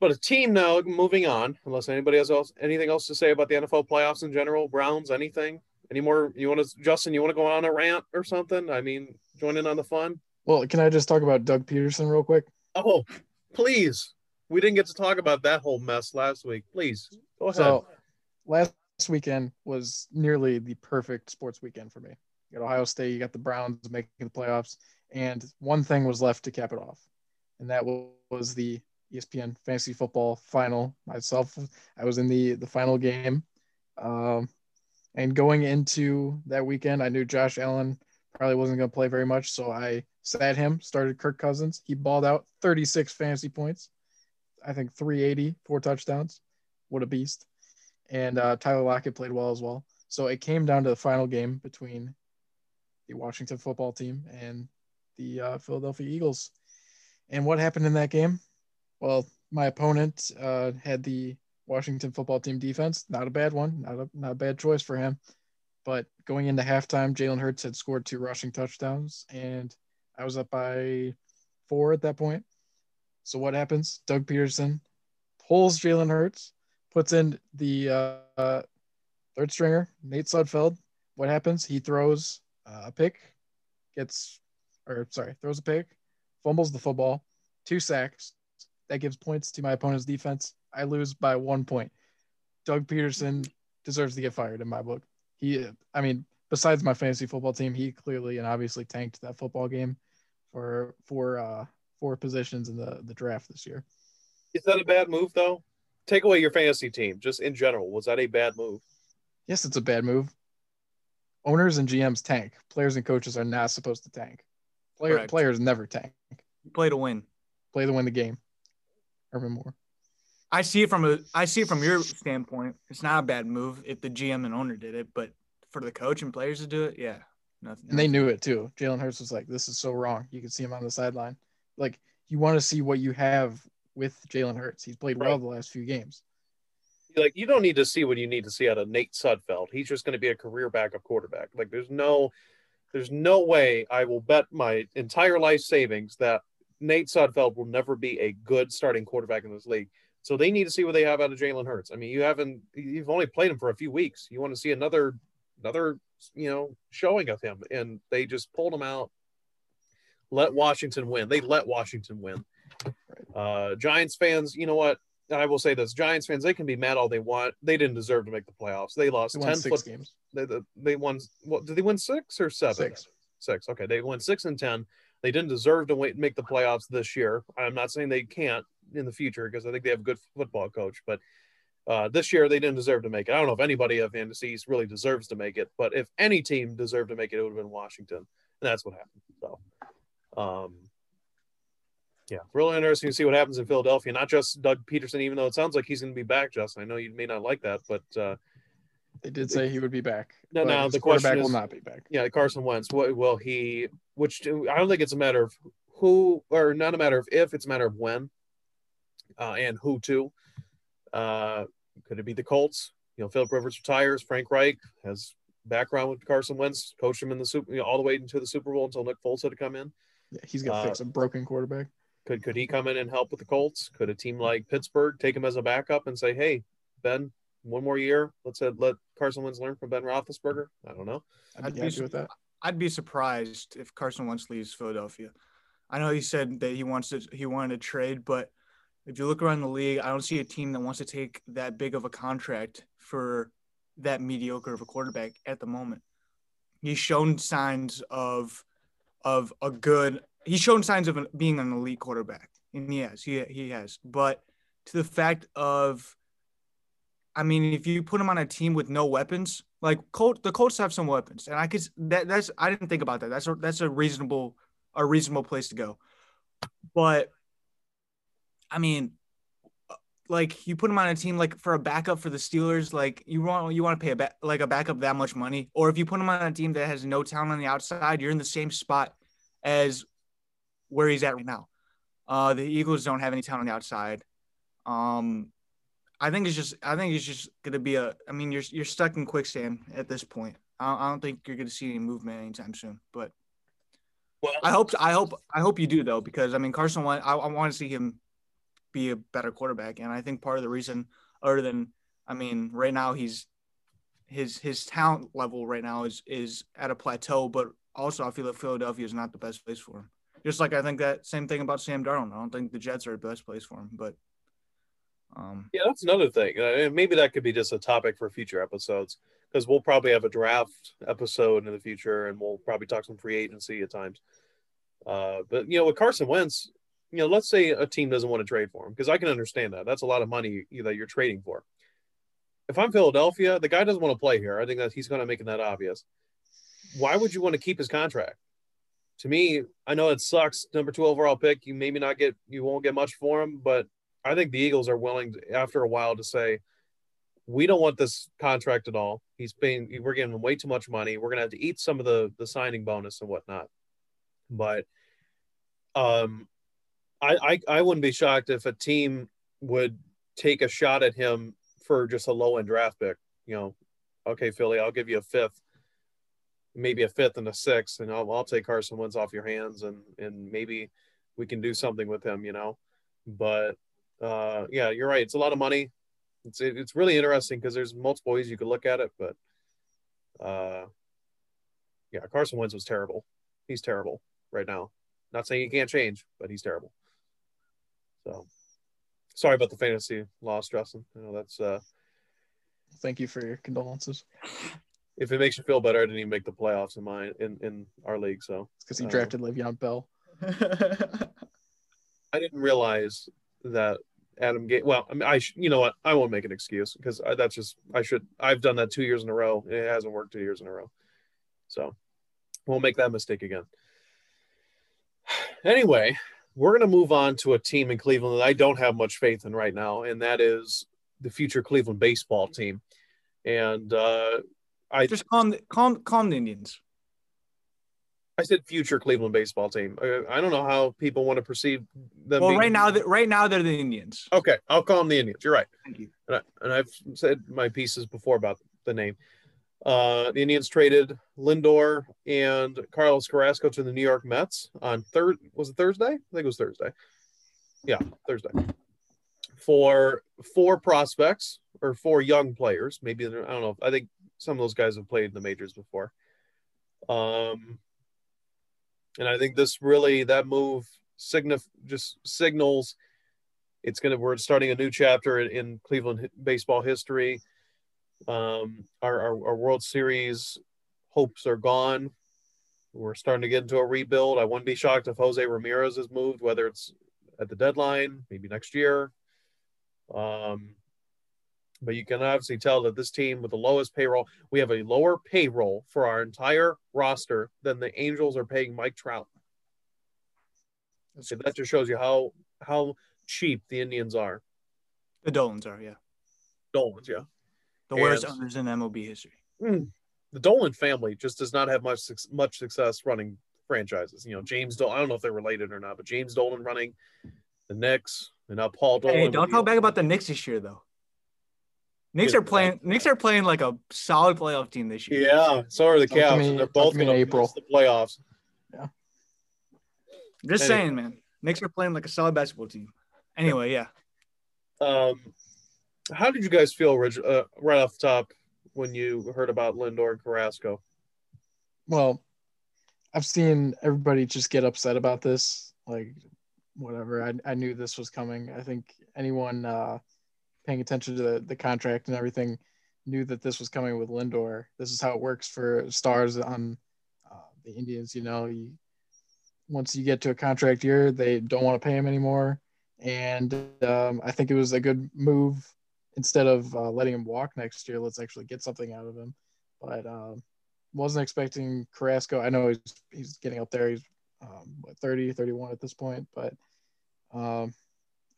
But a team now moving on, unless anybody has else, anything else to say about the NFL playoffs in general, Browns, anything? Any more? You want to, Justin? You want to go on a rant or something? I mean, join in on the fun. Well, can I just talk about Doug Pederson real quick? Oh, please! We didn't get to talk about that whole mess last week. Please go ahead. So last weekend was nearly the perfect sports weekend for me. You got Ohio State, you got the Browns making the playoffs, and one thing was left to cap it off, and that was the ESPN Fantasy Football Final. Myself, I was in the the final game, um, and going into that weekend, I knew Josh Allen probably wasn't going to play very much, so I sat him, started Kirk Cousins. He balled out 36 fantasy points, I think 380, four touchdowns. What a beast! And uh, Tyler Lockett played well as well. So it came down to the final game between the Washington football team and the uh, Philadelphia Eagles. And what happened in that game? Well, my opponent uh, had the Washington football team defense. Not a bad one. Not a not a bad choice for him. But going into halftime, Jalen Hurts had scored two rushing touchdowns, and I was up by four at that point. So what happens? Doug Pederson pulls Jalen Hurts, puts in the uh, third stringer, Nate Sudfeld. What happens? He throws uh, a pick, gets, or sorry, throws a pick, fumbles the football, two sacks. That gives points to my opponent's defense. I lose by one point. Doug Pederson deserves to get fired in my book. He, I mean, besides my fantasy football team, he clearly and obviously tanked that football game for for uh, four positions in the the draft this year. Is that a bad move though? Take away your fantasy team, just in general. Was that a bad move? Yes, it's a bad move. Owners and GMs tank. Players and coaches are not supposed to tank. Player, Correct. players never tank. play to win. Play to win the game. Urban Moore. I see it from a I see it from your standpoint. It's not a bad move if the GM and owner did it, but for the coach and players to do it, yeah, nothing. And they knew it too. Jalen Hurts was like, "This is so wrong." You could see him on the sideline. Like you want to see what you have with Jalen Hurts. He's played well the last few games. Like you don't need to see what you need to see out of Nate Sudfeld. He's just going to be a career backup quarterback. Like there's no, there's no way I will bet my entire life savings that Nate Sudfeld will never be a good starting quarterback in this league. So they need to see what they have out of Jalen Hurts. I mean, you haven't, you've only played him for a few weeks. You want to see another, another, you know, showing of him, and they just pulled him out. Let Washington win. They let Washington win. Uh, Giants fans, you know what? I will say this: Giants fans, they can be mad all they want. They didn't deserve to make the playoffs. They lost They ten six foot. games. They, they- they won. What did they win? Six or seven? Six. Six. Okay, they won six and ten. They didn't deserve to wait, make the playoffs this year. I'm not saying they can't in the future because I think they have a good football coach, but uh, this year they didn't deserve to make it. I don't know if anybody of fantasies really deserves to make it, but if any team deserved to make it, it would have been Washington. and that's what happened. So, um, yeah, really interesting to see what happens in Philadelphia. Not just Doug Pederson, even though it sounds like he's going to be back. Justin, I know you may not like that, but uh, they did say he would be back. No, now the quarterback will not be back. Yeah, Carson Wentz. What will he? Which I don't think it's a matter of who, or not a matter of if. It's a matter of when, uh, and who too. Uh, could it be the Colts? You know, Philip Rivers retires. Frank Reich has background with Carson Wentz, coached him in the super, you know, all the way into the Super Bowl until Nick Foles had to come in. Yeah, he's gonna uh, fix a broken quarterback. Could could he come in and help with the Colts? Could a team like Pittsburgh take him as a backup and say, "Hey, Ben, one more year. Let's uh, let Carson Wentz learn from Ben Roethlisberger." I don't know. I'd be, I'd be with that. I'd be surprised if Carson Wentz leaves Philadelphia. I know he said that he wants to he wanted to trade, but if you look around the league, I don't see a team that wants to take that big of a contract for that mediocre of a quarterback at the moment. He's shown signs of of a good. He's shown signs of being an elite quarterback, and he has. He he has. But to the fact of, I mean, if you put him on a team with no weapons, like Colt, the Colts have some weapons, and I could that that's I didn't think about that. That's a, that's a reasonable a reasonable place to go. But I mean, like you put him on a team like for a backup for the Steelers, like you want you want to pay a ba- like a backup that much money, or if you put him on a team that has no talent on the outside, you're in the same spot as where he's at right now. Uh, the Eagles don't have any talent on the outside. Um, I think it's just I think it's just gonna be a. I mean, you're you're stuck in quicksand at this point. I don't, I don't think you're gonna see any movement anytime soon. But well, I hope I hope I hope you do though, because I mean Carson, I, I want to see him be a better quarterback. And I think part of the reason, other than, I mean, right now he's his his talent level right now is is at a plateau, but also I feel that Philadelphia is not the best place for him. Just like I think that same thing about Sam Darnold. I don't think the Jets are the best place for him, but um, yeah, that's another thing. Uh, maybe that could be just a topic for future episodes because we'll probably have a draft episode in the future, and we'll probably talk some free agency at times. Uh, but you know, with Carson Wentz, you know, let's say a team doesn't want to trade for him because I can understand that. That's a lot of money that you're trading for. If I'm Philadelphia, the guy doesn't want to play here. I think that he's going to make that obvious. Why would you want to keep his contract? To me, I know it sucks. Number two overall pick, you maybe not get, you won't get much for him, but I think the Eagles are willing to, after a while to say, we don't want this contract at all. He's paying, we're giving him way too much money. We're going to have to eat some of the the signing bonus and whatnot. But um, I, I I wouldn't be shocked if a team would take a shot at him for just a low end draft pick. You know, okay, Philly, I'll give you a fifth, maybe a fifth and a sixth, and I'll, I'll take Carson Wentz off your hands, and and maybe we can do something with him. You know, but uh, yeah, you're right. It's a lot of money. It's it's really interesting because there's multiple ways you could look at it, but uh, yeah, Carson Wentz was terrible. He's terrible right now. Not saying he can't change, but he's terrible. So sorry about the fantasy loss, Justin. Know that's uh thank you for your condolences. If it makes you feel better, I didn't even make the playoffs in my in, in our league, so because he uh, drafted Le'Veon Bell. I didn't realize that Adam Gase. Well, I mean, I sh- you know what? I won't make an excuse because that's just I should. I've done that two years in a row. It hasn't worked two years in a row, so we won't make that mistake again. Anyway, we're going to move on to a team in Cleveland that I don't have much faith in right now, and that is the future Cleveland baseball team. And uh, I just calm, calm, calm the Indians. I said future Cleveland baseball team. I, I don't know how people want to perceive them. Well, being... right now, right now they're the Indians. Okay, I'll call them the Indians. You're right. Thank you. And, I, have said my pieces before about the name. Uh, the Indians traded Lindor and Carlos Carrasco to the New York Mets on third. Was it Thursday? I think it was Thursday. Yeah, Thursday. For four prospects or four young players, maybe I don't know. I think some of those guys have played in the majors before. Um, and I think this really that move signif- just signals it's gonna we're starting a new chapter in, in Cleveland baseball history um, our, our, our World Series hopes are gone. We're starting to get into a rebuild. I wouldn't be shocked if Jose Ramirez is moved, whether it's at the deadline, maybe next year. Um, but you can obviously tell that this team with the lowest payroll, we have a lower payroll for our entire roster than the Angels are paying Mike Trout. So that just shows you how how cheap the Indians are. The Dolans are, yeah. Dolans, yeah. The worst owners in MLB history. Mm, the Dolan family just does not have much much success running franchises. You know, James Dolan. I don't know if they're related or not, but James Dolan running the Knicks and now Paul Dolan. Hey, don't talk back about the Knicks this year though. Knicks are playing. Knicks are playing like a solid playoff team this year. Yeah, so are the Cavs. They're both going to April the playoffs. Yeah. Just anyway. saying, man. Knicks are playing like a solid basketball team. Anyway, yeah. Um, how did you guys feel, Rich, uh, right off the top when you heard about Lindor and Carrasco? Well, I've seen everybody just get upset about this. Like, whatever. I, I knew this was coming. I think anyone uh, paying attention to the, the contract and everything knew that this was coming with Lindor. This is how it works for stars on uh, the Indians. You know, you, once you get to a contract year, they don't want to pay him anymore. And um, I think it was a good move instead of uh, letting him walk next year. Let's actually get something out of him. But um, wasn't expecting Carrasco. I know he's, he's getting up there. He's um, what, 30, 31 at this point. But um,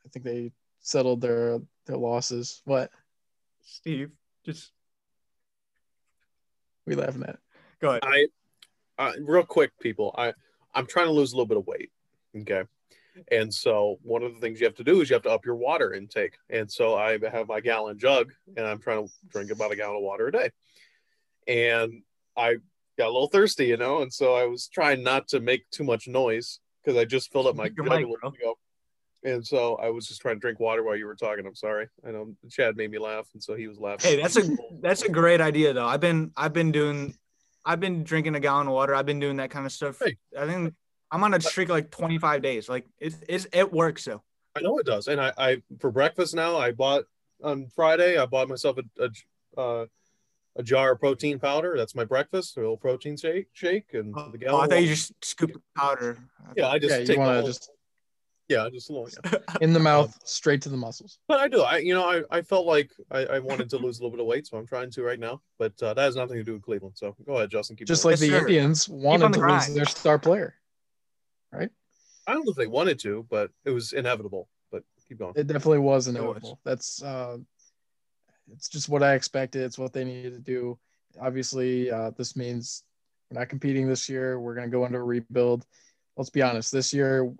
I think they settled their their losses. What? Steve, just we laughing at. It. Go ahead. I, uh, real quick, people. I I'm trying to lose a little bit of weight. Okay. And so one of the things you have to do is you have to up your water intake. And so I have my gallon jug and I'm trying to drink about a gallon of water a day. And I got a little thirsty, you know, and so I was trying not to make too much noise because I just filled up my jug mic, a little ago. And so I was just trying to drink water while you were talking. I'm sorry. I know Chad made me laugh, and so he was laughing. Hey, that's a that's a great idea though. I've been I've been doing I've been drinking a gallon of water. I've been doing that kind of stuff. Hey. I think I'm on a streak like 25 days. Like it it, it works. So I know it does. And I, I for breakfast now I bought on Friday I bought myself a a, uh, a jar of protein powder. That's my breakfast. A little protein shake shake and oh, the gallon. Oh, I thought you just scoop the powder. Yeah, I just yeah, take want to just yeah, just a little yeah. in the mouth, straight to the muscles. But I do. I you know I, I felt like I, I wanted to lose a little bit of weight, so I'm trying to right now. But uh, that has nothing to do with Cleveland. So go ahead, Justin. Keep just going. like yes, the sir. Indians wanted to lose their star player, right? I don't know if they wanted to, but it was inevitable. But keep going. It definitely was inevitable. Was. That's uh, it's just what I expected. It's what they needed to do. Obviously, uh, this means we're not competing this year. We're going to go into a rebuild. Let's be honest. This year,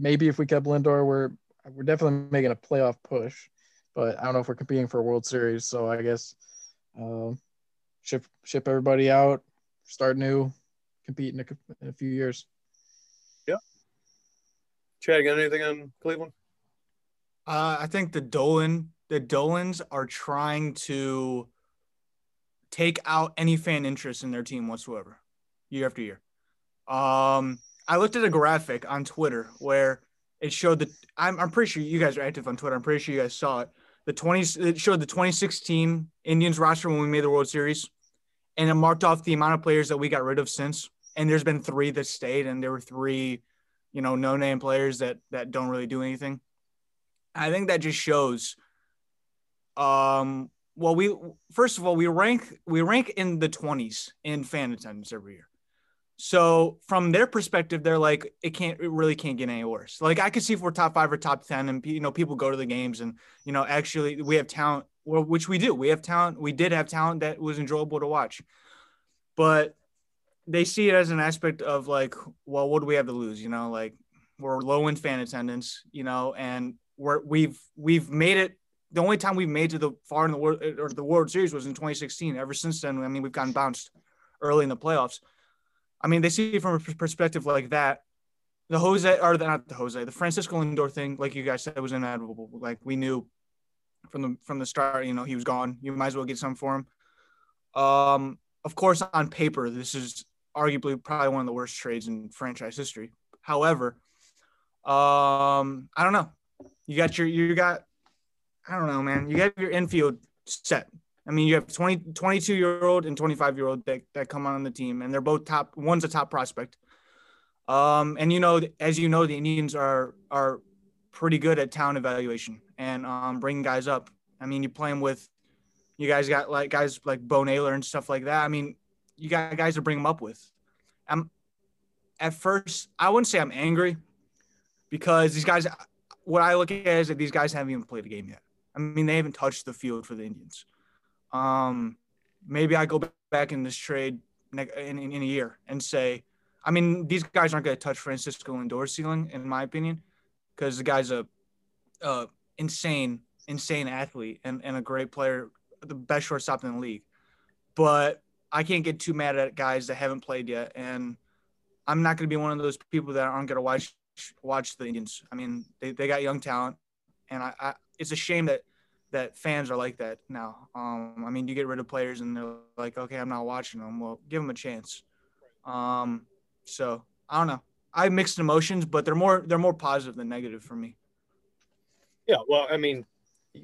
maybe if we kept Lindor, we're we're definitely making a playoff push, but I don't know if we're competing for a World Series. So I guess uh, ship ship everybody out, start new, compete in a, in a few years. Yeah. Chad, got anything on Cleveland? Uh, I think the Dolan the Dolans are trying to take out any fan interest in their team whatsoever, year after year. Um, I looked at a graphic on Twitter where it showed that I'm, I'm pretty sure you guys are active on Twitter. I'm pretty sure you guys saw it. The 20 it showed the 2016 Indians roster when we made the World Series, and it marked off the amount of players that we got rid of since. And there's been three that stayed, and there were three, you know, no name players that that don't really do anything. I think that just shows. Um. Well, we first of all we rank we rank in the 20s in fan attendance every year. So from their perspective, they're like, it can't, it really can't get any worse. Like I could see if we're top five or top 10 and, you know, people go to the games and, you know, actually we have talent, which we do. We have talent. We did have talent that was enjoyable to watch, but they see it as an aspect of like, well, what do we have to lose? You know, like we're low in fan attendance, you know, and we're, we've, we've made it. The only time we've made to the far in the world or the World Series was in 2016. Ever since then, I mean, we've gotten bounced early in the playoffs. I mean, they see it from a perspective like that. The Jose, or the, not the Jose, the Francisco Lindor thing, like you guys said, was inevitable. Like we knew from the from the start, you know, he was gone. You might as well get some for him. Um, of course, on paper, this is arguably probably one of the worst trades in franchise history. However, um, I don't know. You got your you got I don't know, man. You got your infield set. I mean, you have 20, 22 year old and 25 year old that, that come on the team, and they're both top. One's a top prospect. Um, and you know, as you know, the Indians are are pretty good at talent evaluation and um, bringing guys up. I mean, you play him with, you guys got like guys like Bo Naylor and stuff like that. I mean, you got guys to bring them up with. I'm at first, I wouldn't say I'm angry because these guys, what I look at is that these guys haven't even played a game yet. I mean, they haven't touched the field for the Indians. Um, maybe I go back in this trade in, in, in a year and say, I mean, these guys aren't going to touch Francisco Lindor's ceiling, in my opinion, because the guy's a, a insane, insane athlete and, and a great player, the best shortstop in the league. But I can't get too mad at guys that haven't played yet, and I'm not going to be one of those people that aren't going to watch watch the Indians. I mean, they, they got young talent, and I, I it's a shame that that fans are like that now. Um, I mean, you get rid of players and they're like, okay, I'm not watching them. Well, give them a chance. Um, so I don't know. I have mixed emotions, but they're more they're more positive than negative for me. Yeah, well, I mean,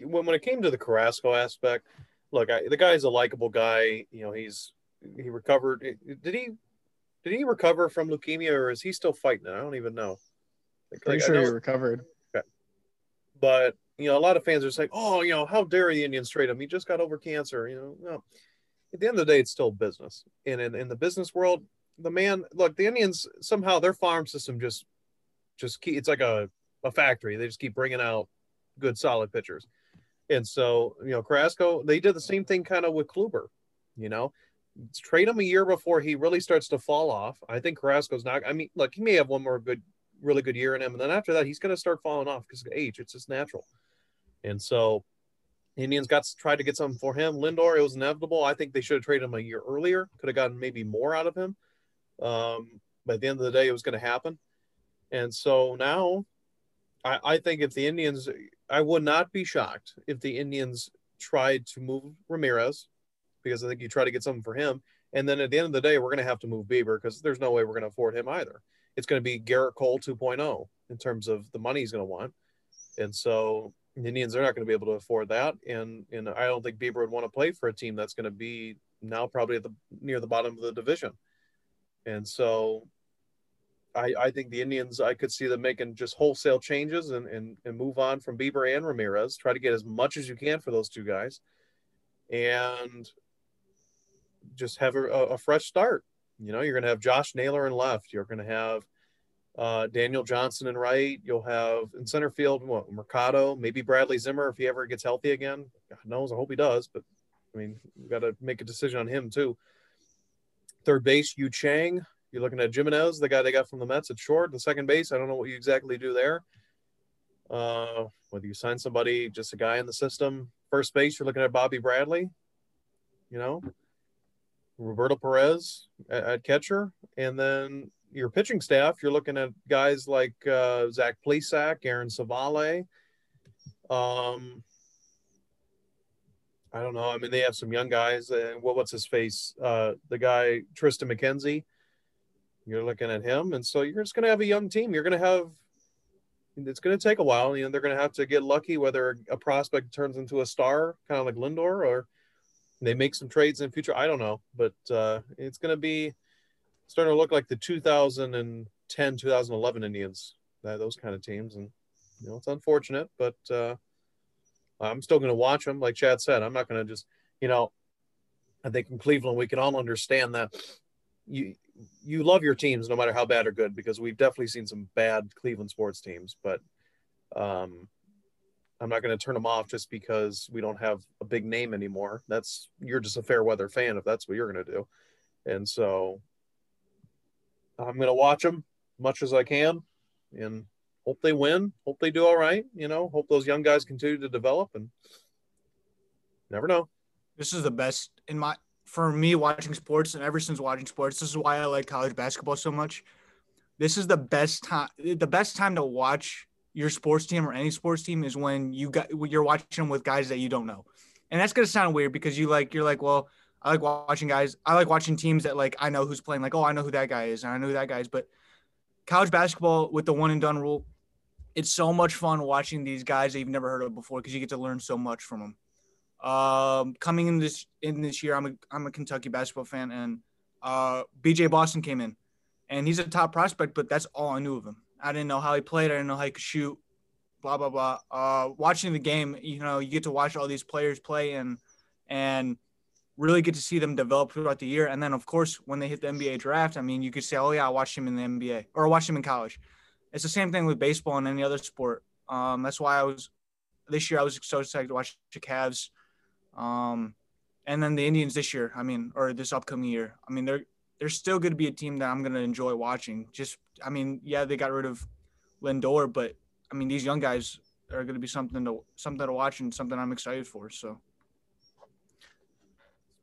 when when it came to the Carrasco aspect, look, I, the guy's a likable guy. You know, he's he recovered. Did he did he recover from leukemia or is he still fighting it? I don't even know. Like, Pretty like, sure he recovered. Okay. But you know, a lot of fans are saying, "Oh, you know, how dare the Indians trade him? He just got over cancer." You know, no. At the end of the day, it's still business, and in, in the business world, the man look the Indians somehow their farm system just just keep it's like a a factory. They just keep bringing out good solid pitchers, and so you know, Carrasco they did the same thing kind of with Kluber. You know, trade him a year before he really starts to fall off. I think Carrasco's not. I mean, look, he may have one more good, really good year in him, and then after that, he's going to start falling off because of age. It's just natural. And so Indians got tried to get something for him. Lindor, it was inevitable. I think they should have traded him a year earlier. Could have gotten maybe more out of him. Um, but at the end of the day, it was going to happen. And so now I, I think if the Indians, I would not be shocked if the Indians tried to move Ramirez because I think you try to get something for him. And then at the end of the day, we're going to have to move Bieber because there's no way we're going to afford him either. It's going to be Gerrit Cole 2.0 in terms of the money he's going to want. And so the Indians are not going to be able to afford that, and and I don't think Bieber would want to play for a team that's going to be now probably at the near the bottom of the division, and so I I think the Indians I could see them making just wholesale changes and and, and move on from Bieber and Ramirez, try to get as much as you can for those two guys, and just have a, a fresh start. You know, you're going to have Josh Naylor in left. You're going to have uh, Daniel Johnson and right. You'll have in center field what, Mercado, maybe Bradley Zimmer if he ever gets healthy again. God knows, I hope he does. But I mean, we got to make a decision on him too. Third base, Yu Chang. You're looking at Giménez, the guy they got from the Mets at short. The second base, I don't know what you exactly do there. Uh, whether you sign somebody, just a guy in the system. First base, you're looking at Bobby Bradley. You know, Roberto Perez at catcher, and then your pitching staff, you're looking at guys like uh, Zach Plesac, Aaron Civale. Um, I don't know. I mean, they have some young guys. Uh, what, what's his face? Uh, the guy Triston McKenzie. You're looking at him, and so you're just going to have a young team. You're going to have. It's going to take a while. You know, they're going to have to get lucky whether a prospect turns into a star, kind of like Lindor, or they make some trades in future. I don't know, but uh, it's going to be starting to look like the 2010 2011 indians. Those kind of teams. And you know it's unfortunate but uh, i'm still going to watch them like chad said i'm not going to just you know i think in cleveland we can all understand that you you love your teams no matter how bad or good because we've definitely seen some bad cleveland sports teams. But um i'm not going to turn them off just because we don't have a big name anymore. That's you're just a fair weather fan if that's what you're going to do. And so I'm going to watch them much as I can and hope they win. Hope they do all right. You know, hope those young guys continue to develop and never know. This is the best in my for me watching sports and ever since watching sports. This is why I like college basketball so much. This is the best time. The best time to watch your sports team or any sports team is when you got you're watching them with guys that you don't know, and that's gonna sound weird because you like you're like well I like watching guys. I like watching teams that like I know who's playing. Like, oh, I know who that guy is, and I know who that guy is. But college basketball with the one and done rule, it's so much fun watching these guys that you've never heard of before because you get to learn so much from them. Um, coming in this in this year, I'm a I'm a Kentucky basketball fan, and uh, BJ Boston came in, and he's a top prospect, but that's all I knew of him. I didn't know how he played. I didn't know how he could shoot. blah blah blah. Uh, watching the game, you know, you get to watch all these players play and and really get to see them develop throughout the year. And then, of course, when they hit the NBA draft, I mean, you could say, "Oh yeah, I watched him in the NBA or I watched him in college." It's the same thing with baseball and any other sport. Um, that's why I was this year. I was so excited to watch the Cavs, um, and then the Indians this year. I mean, or this upcoming year. I mean, they're they're still going to be a team that I'm going to enjoy watching. Just, I mean, yeah, they got rid of Lindor, but I mean, these young guys are going to be something to something to watch and something I'm excited for. So.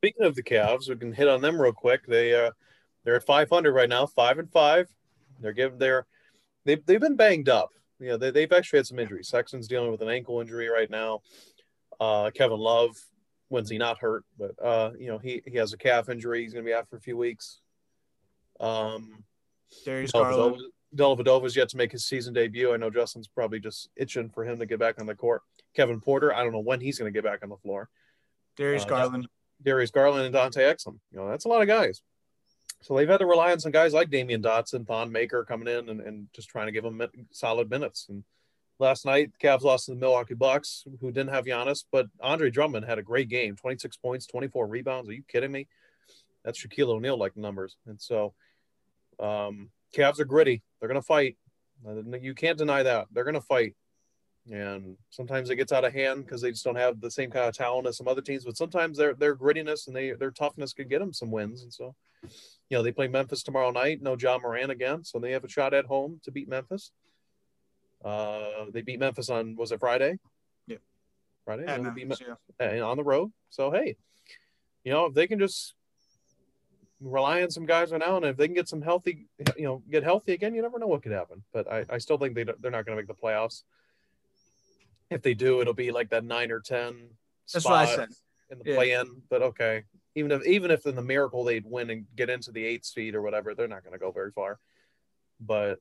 Speaking of the Cavs, we can hit on them real quick. They uh, they're at 500 right now, five and five. They're giving their they've they've been banged up. You know, they, they've actually had some injuries. Sexton's dealing with an ankle injury right now. Uh, Kevin Love, when's he not hurt? But uh, you know, he he has a calf injury. He's going to be out for a few weeks. Um, Darius Garland. Dellavedova's yet to make his season debut. I know Justin's probably just itching for him to get back on the court. Kevin Porter, I don't know when he's going to get back on the floor. Darius uh, Garland. Darius Garland and Dante Exum. You know, that's a lot of guys. So they've had to rely on some guys like Damyean Dotson, Thon Maker coming in and, and just trying to give them solid minutes. And last night, the Cavs lost to the Milwaukee Bucks, who didn't have Giannis, but Andre Drummond had a great game 26 points, 24 rebounds. Are you kidding me? That's Shaquille O'Neal like numbers. And so, um, Cavs are gritty. They're going to fight. You can't deny that. They're going to fight and sometimes it gets out of hand because they just don't have the same kind of talent as some other teams. But sometimes their their grittiness and they their toughness could get them some wins. And so, you know, they play Memphis tomorrow night. No Ja Morant again, so they have a shot at home to beat Memphis. Uh, they beat Memphis on was it Friday? Yeah, Friday. At Memphis, yeah. on the road. So hey, you know if they can just rely on some guys right now, and if they can get some healthy, you know, get healthy again, you never know what could happen. But I, I still think they they're not going to make the playoffs if they do, it'll be like that nine or ten. That's what I said in the yeah. play-in. But okay, even if even if in the miracle they'd win and get into the eighth seed or whatever, they're not going to go very far. But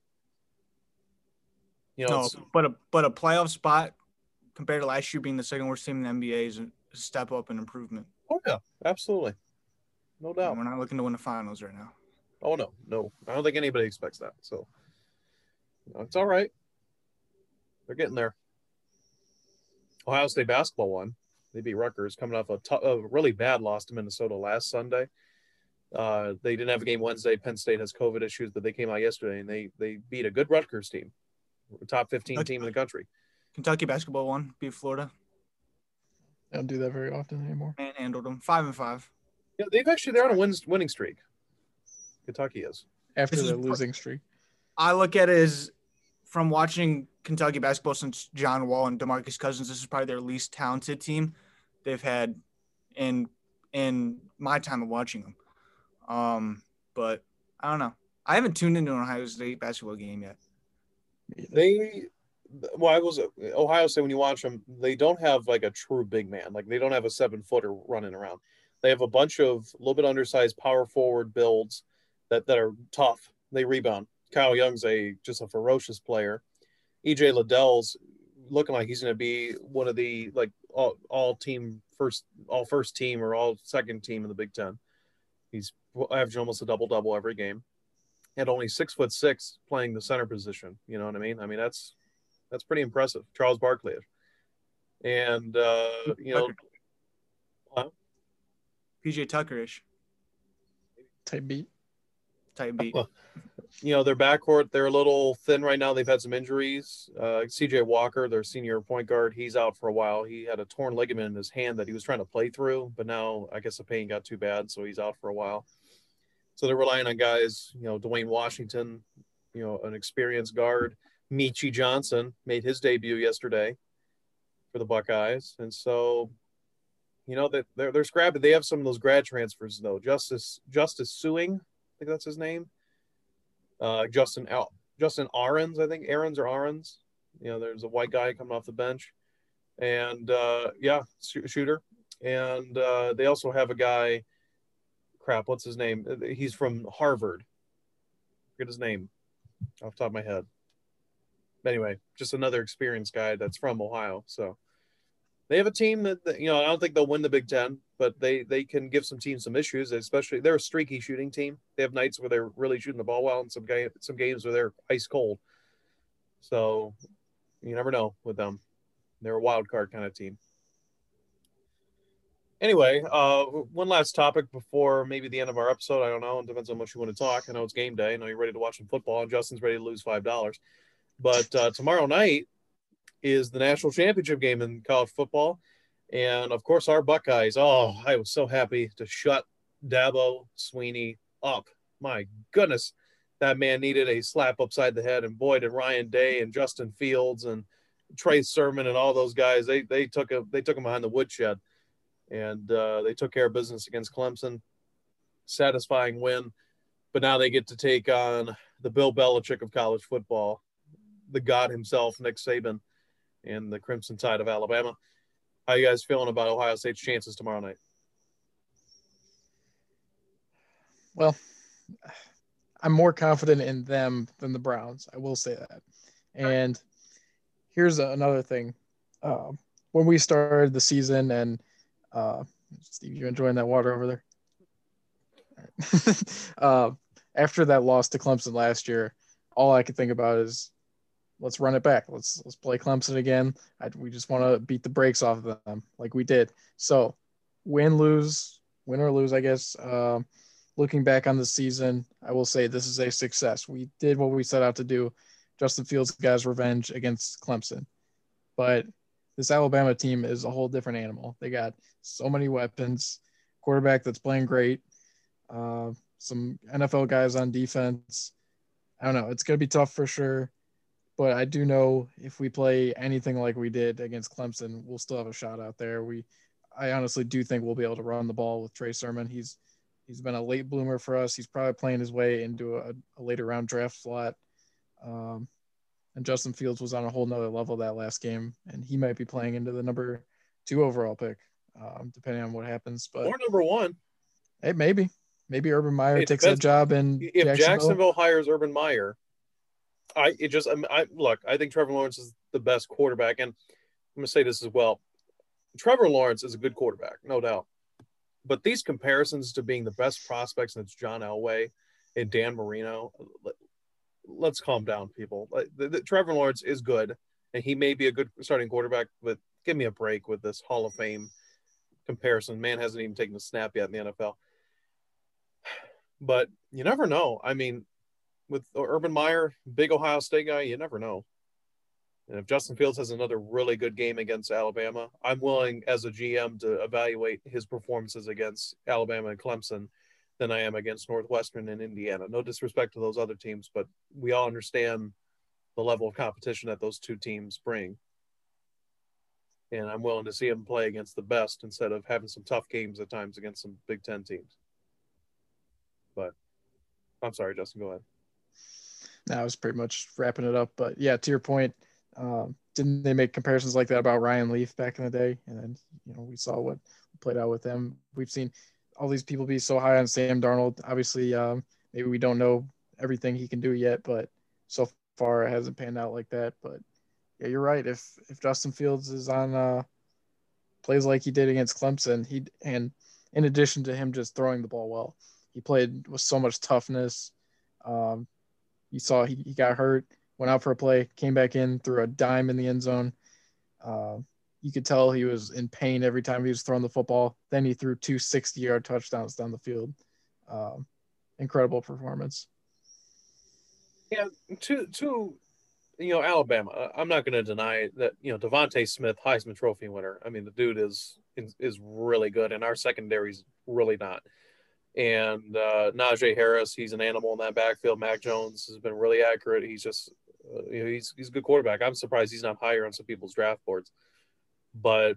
you know, no, but a but a playoff spot compared to last year being the second worst team in the NBA is a step up and improvement. Oh yeah, absolutely, no doubt. And we're not looking to win the finals right now. Oh no, no, I don't think anybody expects that. So you know, it's all right. They're getting there. Ohio State basketball won. They beat Rutgers, coming off a, t- a really bad loss to Minnesota last Sunday. Uh, they didn't have a game Wednesday. Penn State has COVID issues, but they came out yesterday and they they beat a good Rutgers team, top 15 team in the country. Kentucky basketball won, beat Florida. They don't do that very often anymore. And handled them five and five. Yeah, they've actually they're on a win, winning streak. Kentucky is after the losing streak. I look at it as from watching Kentucky basketball since John Wall and DeMarcus Cousins, this is probably their least talented team they've had in in my time of watching them. Um, but I don't know. I haven't tuned into an Ohio State basketball game yet. They, well, I was Ohio State when you watch them, they don't have like a true big man. Like they don't have a seven footer running around. They have a bunch of a little bit undersized power forward builds that that are tough. They rebound. Kyle Young's a just a ferocious player. EJ Liddell's looking like he's going to be one of the like all, all team first, all first team or all second team in the Big Ten. He's averaging almost a double double every game. At only six foot six, playing the center position. You know what I mean? I mean that's that's pretty impressive. Charles Barkley, and uh, you know, huh? PJ Tuckerish type B, type beat. You know, their backcourt, they're a little thin right now. They've had some injuries. Uh, CJ Walker, their senior point guard, he's out for a while. He had a torn ligament in his hand that he was trying to play through, but now I guess the pain got too bad, so he's out for a while. So they're relying on guys, you know, Duane Washington, you know, an experienced guard. Meechie Johnson made his debut yesterday for the Buckeyes. And so, you know, that they're, they're scrapping. They have some of those grad transfers though. Justice Justice i think that's his name. Uh, Justin Al- Justin Ahrens, I think Ahrens or Ahrens. You know, there's a white guy coming off the bench, and uh, yeah, sh- shooter. And uh, they also have a guy. Crap, what's his name? He's from Harvard. Forget his name off top of my head. Anyway, just another experienced guy that's from Ohio. So they have a team that, you know I don't think they'll win the Big Ten, but they they can give some teams some issues. Especially they're a streaky shooting team. They have nights where they're really shooting the ball well, and some game some games where they're ice cold. So, You never know with them. They're a wild card kind of team. Anyway, uh, one last topic before maybe the end of our episode. I don't know. It depends on how much you want to talk. I know it's game day. I know you're ready to watch some football, and Justin's ready to lose five dollars. But uh, tomorrow night is the national championship game in college football, and of course our Buckeyes. Oh, I was so happy to shut Dabo Swinney up. My goodness, that man needed a slap upside the head. And boy, did Ryan Day and Justin Fields and Trey Sermon and all those guys they they took a they took him behind the woodshed, and uh, they took care of business against Clemson. Satisfying win, but now they get to take on the Bill Belichick of college football, the God himself, Nick Saban, and the Crimson Tide of Alabama. How you guys feeling about Ohio State's chances tomorrow night? Well, I'm more confident in them than the Browns. I will say that. And here's another thing. Uh, when we started the season, and uh, Steve, you enjoying that water over there? uh, after that loss to Clemson last year, all I could think about is let's run it back. Let's let's play Clemson again. I, we just want to beat the brakes off of them like we did. So win, lose, win or lose, I guess. Um, looking back on the season, I will say this is a success. We did what we set out to do. Justin Fields guys revenge against Clemson. But this Alabama team is a whole different animal. They got so many weapons, quarterback that's playing great, uh, some NFL guys on defense. I don't know. It's going to be tough for sure. But I do know if we play anything like we did against Clemson, we'll still have a shot out there. We, I honestly do think we'll be able to run the ball with Trey Sermon. He's He's been a late bloomer for us. He's probably playing his way into a, a later round draft slot. Um, and Justin Fields was on a whole nother level that last game, and he might be playing into the number two overall pick, um, depending on what happens. But or number one. Hey, maybe, maybe Urban Meyer takes that job and if Jacksonville. Jacksonville hires Urban Meyer, I it just I, I look. I think Trevor Lawrence is the best quarterback, and I'm gonna say this as well. Trevor Lawrence is a good quarterback, no doubt. But these comparisons to being the best prospects, and it's John Elway and Dan Marino, let's calm down, people. The, the, Trevor Lawrence is good, and he may be a good starting quarterback, but give me a break with this Hall of Fame comparison. Man hasn't even taken a snap yet in the NFL. But you never know. I mean, with Urban Meyer, big Ohio State guy, you never know. And if Justin Fields has another really good game against Alabama, I'm willing as a GM to evaluate his performances against Alabama and Clemson than I am against Northwestern and Indiana. No disrespect to those other teams, but we all understand the level of competition that those two teams bring. And I'm willing to see him play against the best instead of having some tough games at times against some Big Ten teams. But I'm sorry, Justin, go ahead. I was pretty much wrapping it up. But yeah, to your point, um, didn't they make comparisons like that about Ryan Leaf back in the day? And then you know we saw what played out with them. We've seen all these people be so high on Sam Darnold. Obviously, um, maybe we don't know everything he can do yet, but so far it hasn't panned out like that. But yeah, you're right. If if Justin Fields is on uh, plays like he did against Clemson, he and in addition to him just throwing the ball well, he played with so much toughness. Um, you saw he, he got hurt went out for a play, came back in, threw a dime in the end zone. Uh, you could tell he was in pain every time he was throwing the football. Then he threw two 60 yard touchdowns down the field. Um, incredible performance. Yeah, to to you know Alabama. I'm not going to deny that you know DeVonta Smith, Heisman Trophy winner. I mean, the dude is is really good, and our secondary's really not. And uh, Najee Harris, he's an animal in that backfield. Mac Jones has been really accurate. He's just uh, you know, he's he's a good quarterback. I'm surprised he's not higher on some people's draft boards. But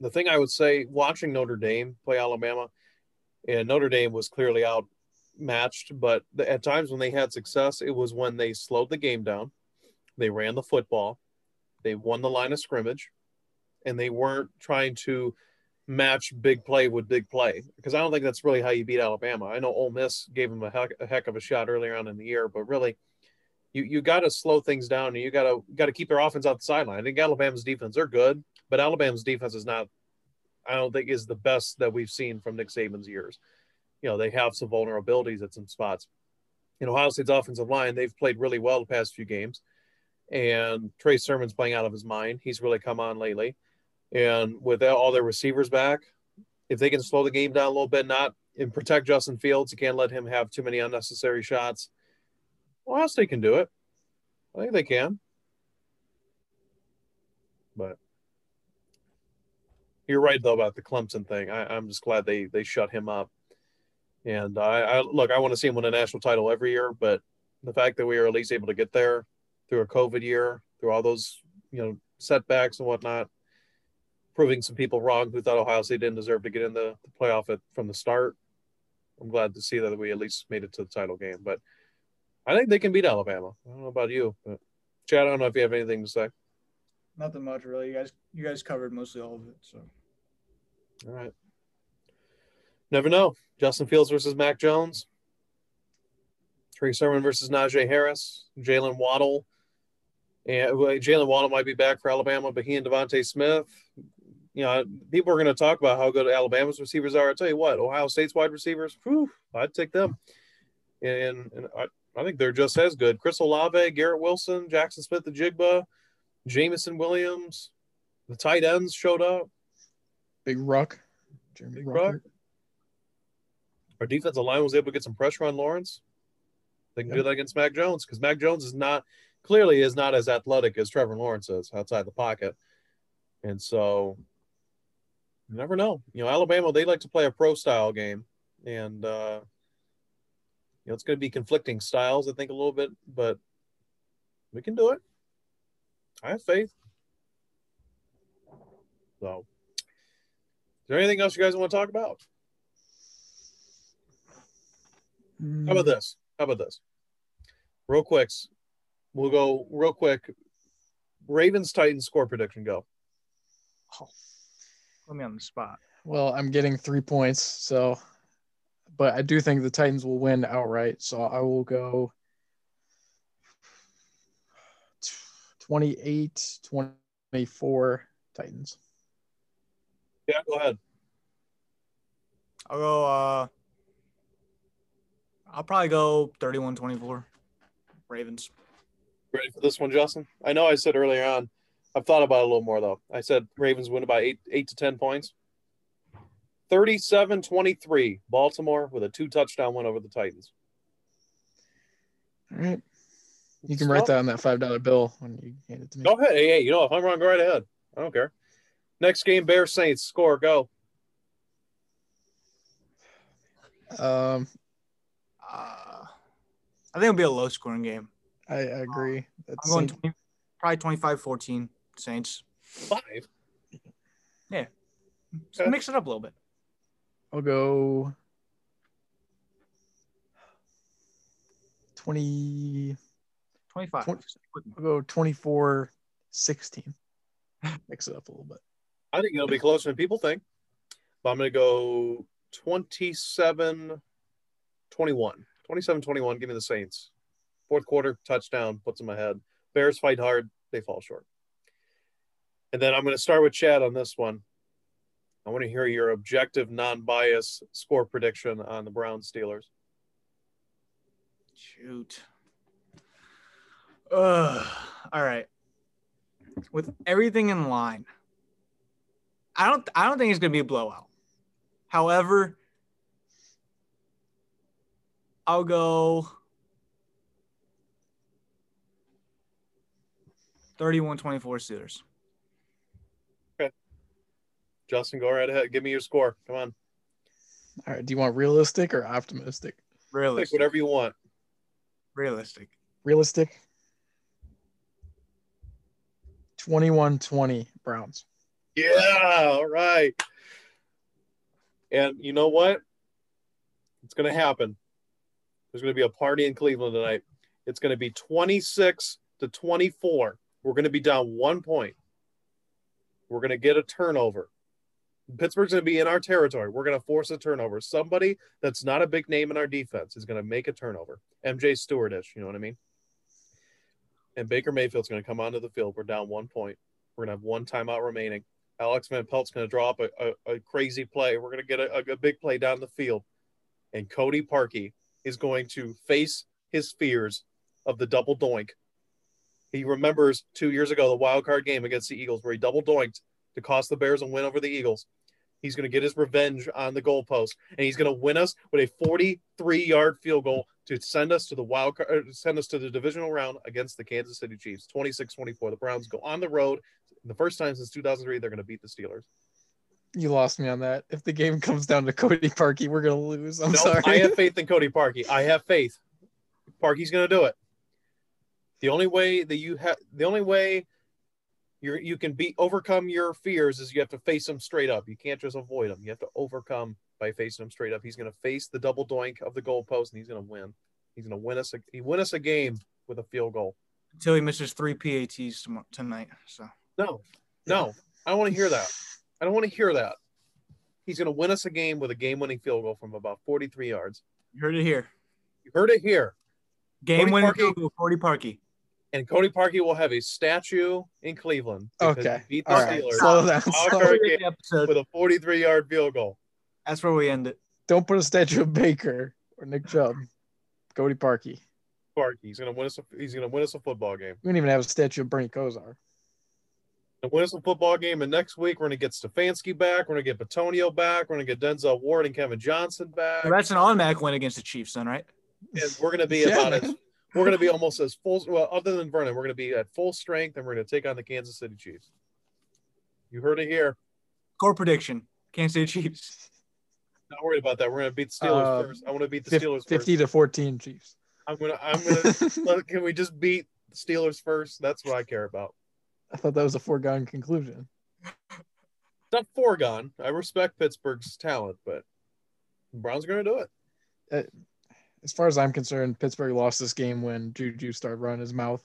the thing I would say, watching Notre Dame play Alabama, and Notre Dame was clearly outmatched, but at times when they had success, it was when they slowed the game down, they ran the football, they won the line of scrimmage, and they weren't trying to match big play with big play because I don't think that's really how you beat Alabama. I know Ole Miss gave them a heck, a heck of a shot earlier on in the year, but really – you you got to slow things down and you got to got to keep their offense off the sideline. I think Alabama's defense they're good, but Alabama's defense is not. I don't think is the best that we've seen from Nick Saban's years. You know they have some vulnerabilities at some spots. In Ohio State's offensive line, they've played really well the past few games, and Trey Sermon's playing out of his mind. He's really come on lately. And with all their receivers back, if they can slow the game down a little bit, not and protect Justin Fields, you can't let him have too many unnecessary shots. Ohio State can do it. I think they can. But you're right though about the Clemson thing. I, am just glad they they shut him up. And I, I look, I want to see him win a national title every year, but the fact that we are at least able to get there through a COVID year, through all those you know setbacks and whatnot, proving some people wrong who thought Ohio State didn't deserve to get in the, the playoff at, from the start. I'm glad to see that we at least made it to the title game. But I think they can beat Alabama. I don't know about you, but Chad, I don't know if you have anything to say. Nothing much really. You guys you guys covered mostly all of it. So all right. Never know. Justin Fields versus Mac Jones. Trey Sermon versus Najee Harris. Jaylen Waddle. And Jaylen Waddle might be back for Alabama, but he and DeVonta Smith. You know, people are going to talk about how good Alabama's receivers are. I tell you what, Ohio State's wide receivers, whew, I'd take them. And, and I, I think they're just as good. Chris Olave, Garrett Wilson, Jaxon Smith-Njigba, Jameson Williams. The tight ends showed up. Big Ruck. Jeremy Big Ruck. Our defensive line was able to get some pressure on Lawrence. They can yep. do that against Mac Jones because Mac Jones is not clearly is not as athletic as Trevor Lawrence is outside the pocket. And so you never know. You know, Alabama, they like to play a pro style game. And uh you know, it's gonna be conflicting styles, I think, a little bit, but we can do it. I have faith. So is there anything else you guys want to talk about? Mm. How about this? How about this? Real quick. We'll go real quick. Ravens Titans score prediction go. Oh, put me on the spot. Well, I'm getting three points, so but I do think the Titans will win outright. So I will go 28 24 Titans. Yeah, go ahead. I'll go. Uh, I'll probably go 31 24 Ravens. Ready for this one, Justin? I know I said earlier on. I've thought about it a little more, though. I said Ravens win by eight, eight to 10 points. 37 23, Baltimore with a two touchdown win over the Titans. All right. You can write that on that $5 bill when you hand it to me. Go ahead. Hey, hey, you know, if I'm wrong, go right ahead. I don't care. Next game, Bears Saints. Score, go. Um, uh, I think it'll be a low scoring game. I, I agree. I'm going 20, probably 25 14 Saints. Five? Yeah. Okay. mix it up a little bit. I'll go 20. 25. 20, I'll go 24 16. Mix it up a little bit. I think it'll be closer than people think. But I'm going to go 27 21. 27 21. Give me the Saints. Fourth quarter, touchdown, puts them ahead. Bears fight hard. They fall short. And then I'm going to start with Chad on this one. I want to hear your objective, non bias score prediction on the Brown Steelers. Shoot. Uh, all right. With everything in line, I don't I don't think it's gonna be a blowout. However, I'll go 31 24 Steelers. Okay. Justin, go right ahead. Give me your score. Come on. All right. Do you want realistic or optimistic? Realistic. Pick whatever you want. Realistic. Realistic. 21 20 Browns. Yeah. All right. And you know what? It's going to happen. There's going to be a party in Cleveland tonight. It's going to be 26 to 24. We're going to be down one point. We're going to get a turnover. Pittsburgh's going to be in our territory. We're going to force a turnover. Somebody that's not a big name in our defense is going to make a turnover. MJ Stewartish, you know what I mean? And Baker Mayfield's going to come onto the field. We're down one point. We're going to have one timeout remaining. Alex Van Pelt's going to draw up a, a, a, crazy play. We're going to get a, a, big play down the field. And Cody Parkey is going to face his fears of the double doink He remembers two years ago the wild card game against the Eagles where he double doinked to cost the Bears a win over the Eagles. He's going to get his revenge on the goalpost, and he's going to win us with a 43-yard field goal to send us to the wild card, uh, send us to the divisional round against the Kansas City Chiefs. 26-24. The Browns go on the road. The first time since 2003, they're going to beat the Steelers. You lost me on that. If the game comes down to Cody Parkey, we're gonna lose. I'm no, sorry. I have faith in Cody Parkey. I have faith. Parkey's going to do it. The only way that you have, the only way you you can be overcome your fears is you have to face them straight up. You can't just avoid them. You have to overcome by facing them straight up. He's going to face the double doink of the goalpost, and he's going to win. He's going to win us. A, he win us a game with a field goal. Until he misses three PATs tonight. So No, no, I don't want to hear that. I don't want to hear that. He's going to win us a game with a game-winning field goal from about 43 yards. you heard it here. You heard it here. Game Cody winning Parkey- field goal, Cody Parkey. And Cody Parkey will have a statue in Cleveland. because Okay. he beat the All right. Steelers Slow down. Slow- card End game the episode. with a 43-yard field goal. That's where we end it. Don't put a statue of Baker or Nick Chubb. Cody Parkey. Parkey. He's going to win us. A, he's going to win us a football game. We don't even have a statue of Bernie Kosar. And win us a football game. And next week we're going to get Stefanski back. We're going to get Bitonio back. We're going to get Denzel Ward and Kevin Johnson back. So that's an automatic win against the Chiefs, then, right? and we're going to be Yeah, about man. as we're going to be almost as full. Well, other than Vernon, we're going to be at full strength, and we're going to take on the Kansas City Chiefs. You heard it here. Core prediction: Kansas City Chiefs. Not worried about that. We're going to beat the Steelers Uh, first. I want to beat the Fif- Steelers 50 to 14 Chiefs. I'm gonna. I'm gonna. can we just beat the Steelers first? That's what I care about. I thought that was a foregone conclusion. It's not foregone. I respect Pittsburgh's talent, but Browns are going to do it. As far as I'm concerned, Pittsburgh lost this game when Juju started running his mouth.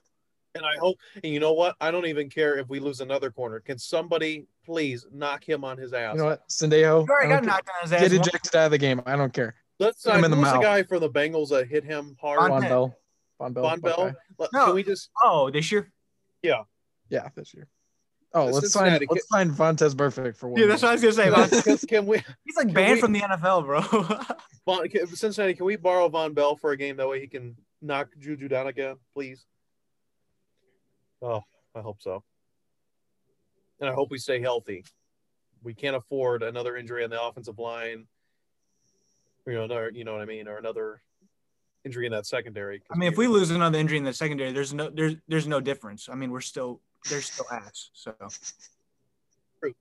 And I hope. And you know what? I don't even care if we lose another corner. Can somebody please knock him on his ass? You know what? Sendejo, You already I got knocked on his ass. get ejected out of the game. I don't care. Let's Hit him in the who's the guy from the Bengals that hit him hard. Von Vonn Bell. Bell. Vonn Bell. Vonn Bell. Buckeye. No. Can we just Oh, this year? Yeah. Yeah, this year. Oh, let's sign Cincinnati let's sign Vontaze Perfect for one. Yeah, that's what I was gonna say. Von- can, can we He's like Can banned we- from the NFL, bro. Von, can, Cincinnati? Can we borrow Vonn Bell for a game that way he can knock Juju down again, please? Oh, I hope so. And I hope we stay healthy. We can't afford another injury on the offensive line. You know, another, you know what I mean, or another injury in that secondary. I mean, if we lose another injury in the secondary, there's no there's there's no difference. I mean, we're still there's still ass. So true,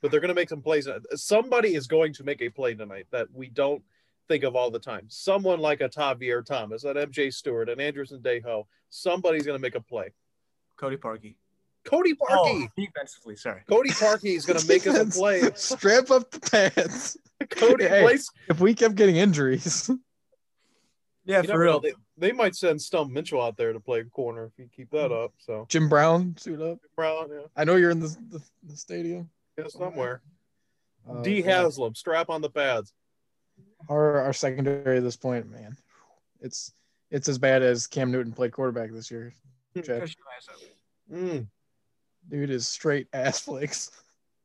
but they're going to make some plays. Somebody is going to make a play tonight that we don't think of all the time. Someone like a Tavierre Thomas, an MJ Stewart, an Anderson Deho. Somebody's going to make a play. Cody Parkey. Cody oh, Parkey. Oh, defensively, sorry. Cody Parkey is going to make us a play. Strap up the pants. Cody Hey. plays. If we kept getting injuries, Yeah, You for real. They, they might send Stump Mitchell out there to play corner if you keep that up. So Jim Brown, suit up. Brown, yeah, I know you're in the, the, the stadium. yeah somewhere. Uh, D yeah. Haslam, strap on the pads. our our secondary at this point, man, it's it's as bad as Cam Newton played quarterback this year. Check. Push your ass up. Mm. Dude is straight ass flicks.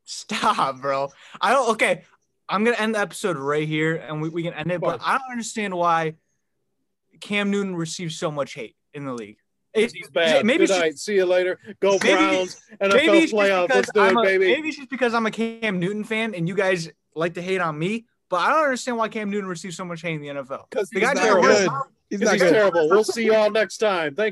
Stop, bro. I don't. Okay, I'm gonna end the episode right here, and we, we can end it. But I don't understand why Cam Newton receives so much hate in the league. It- He's bad. Maybe Good night. See you later. Go Maybe- Browns. NFL maybe playoffs. Let's do I'm it, a- baby. Maybe it's just because I'm a Cam Newton fan, and you guys like to hate on me. But I don't understand why Cam Newton receives so much hate in the NFL. Because The he's guy not terrible. good. He's He's not terrible. We'll see you all next time. Thank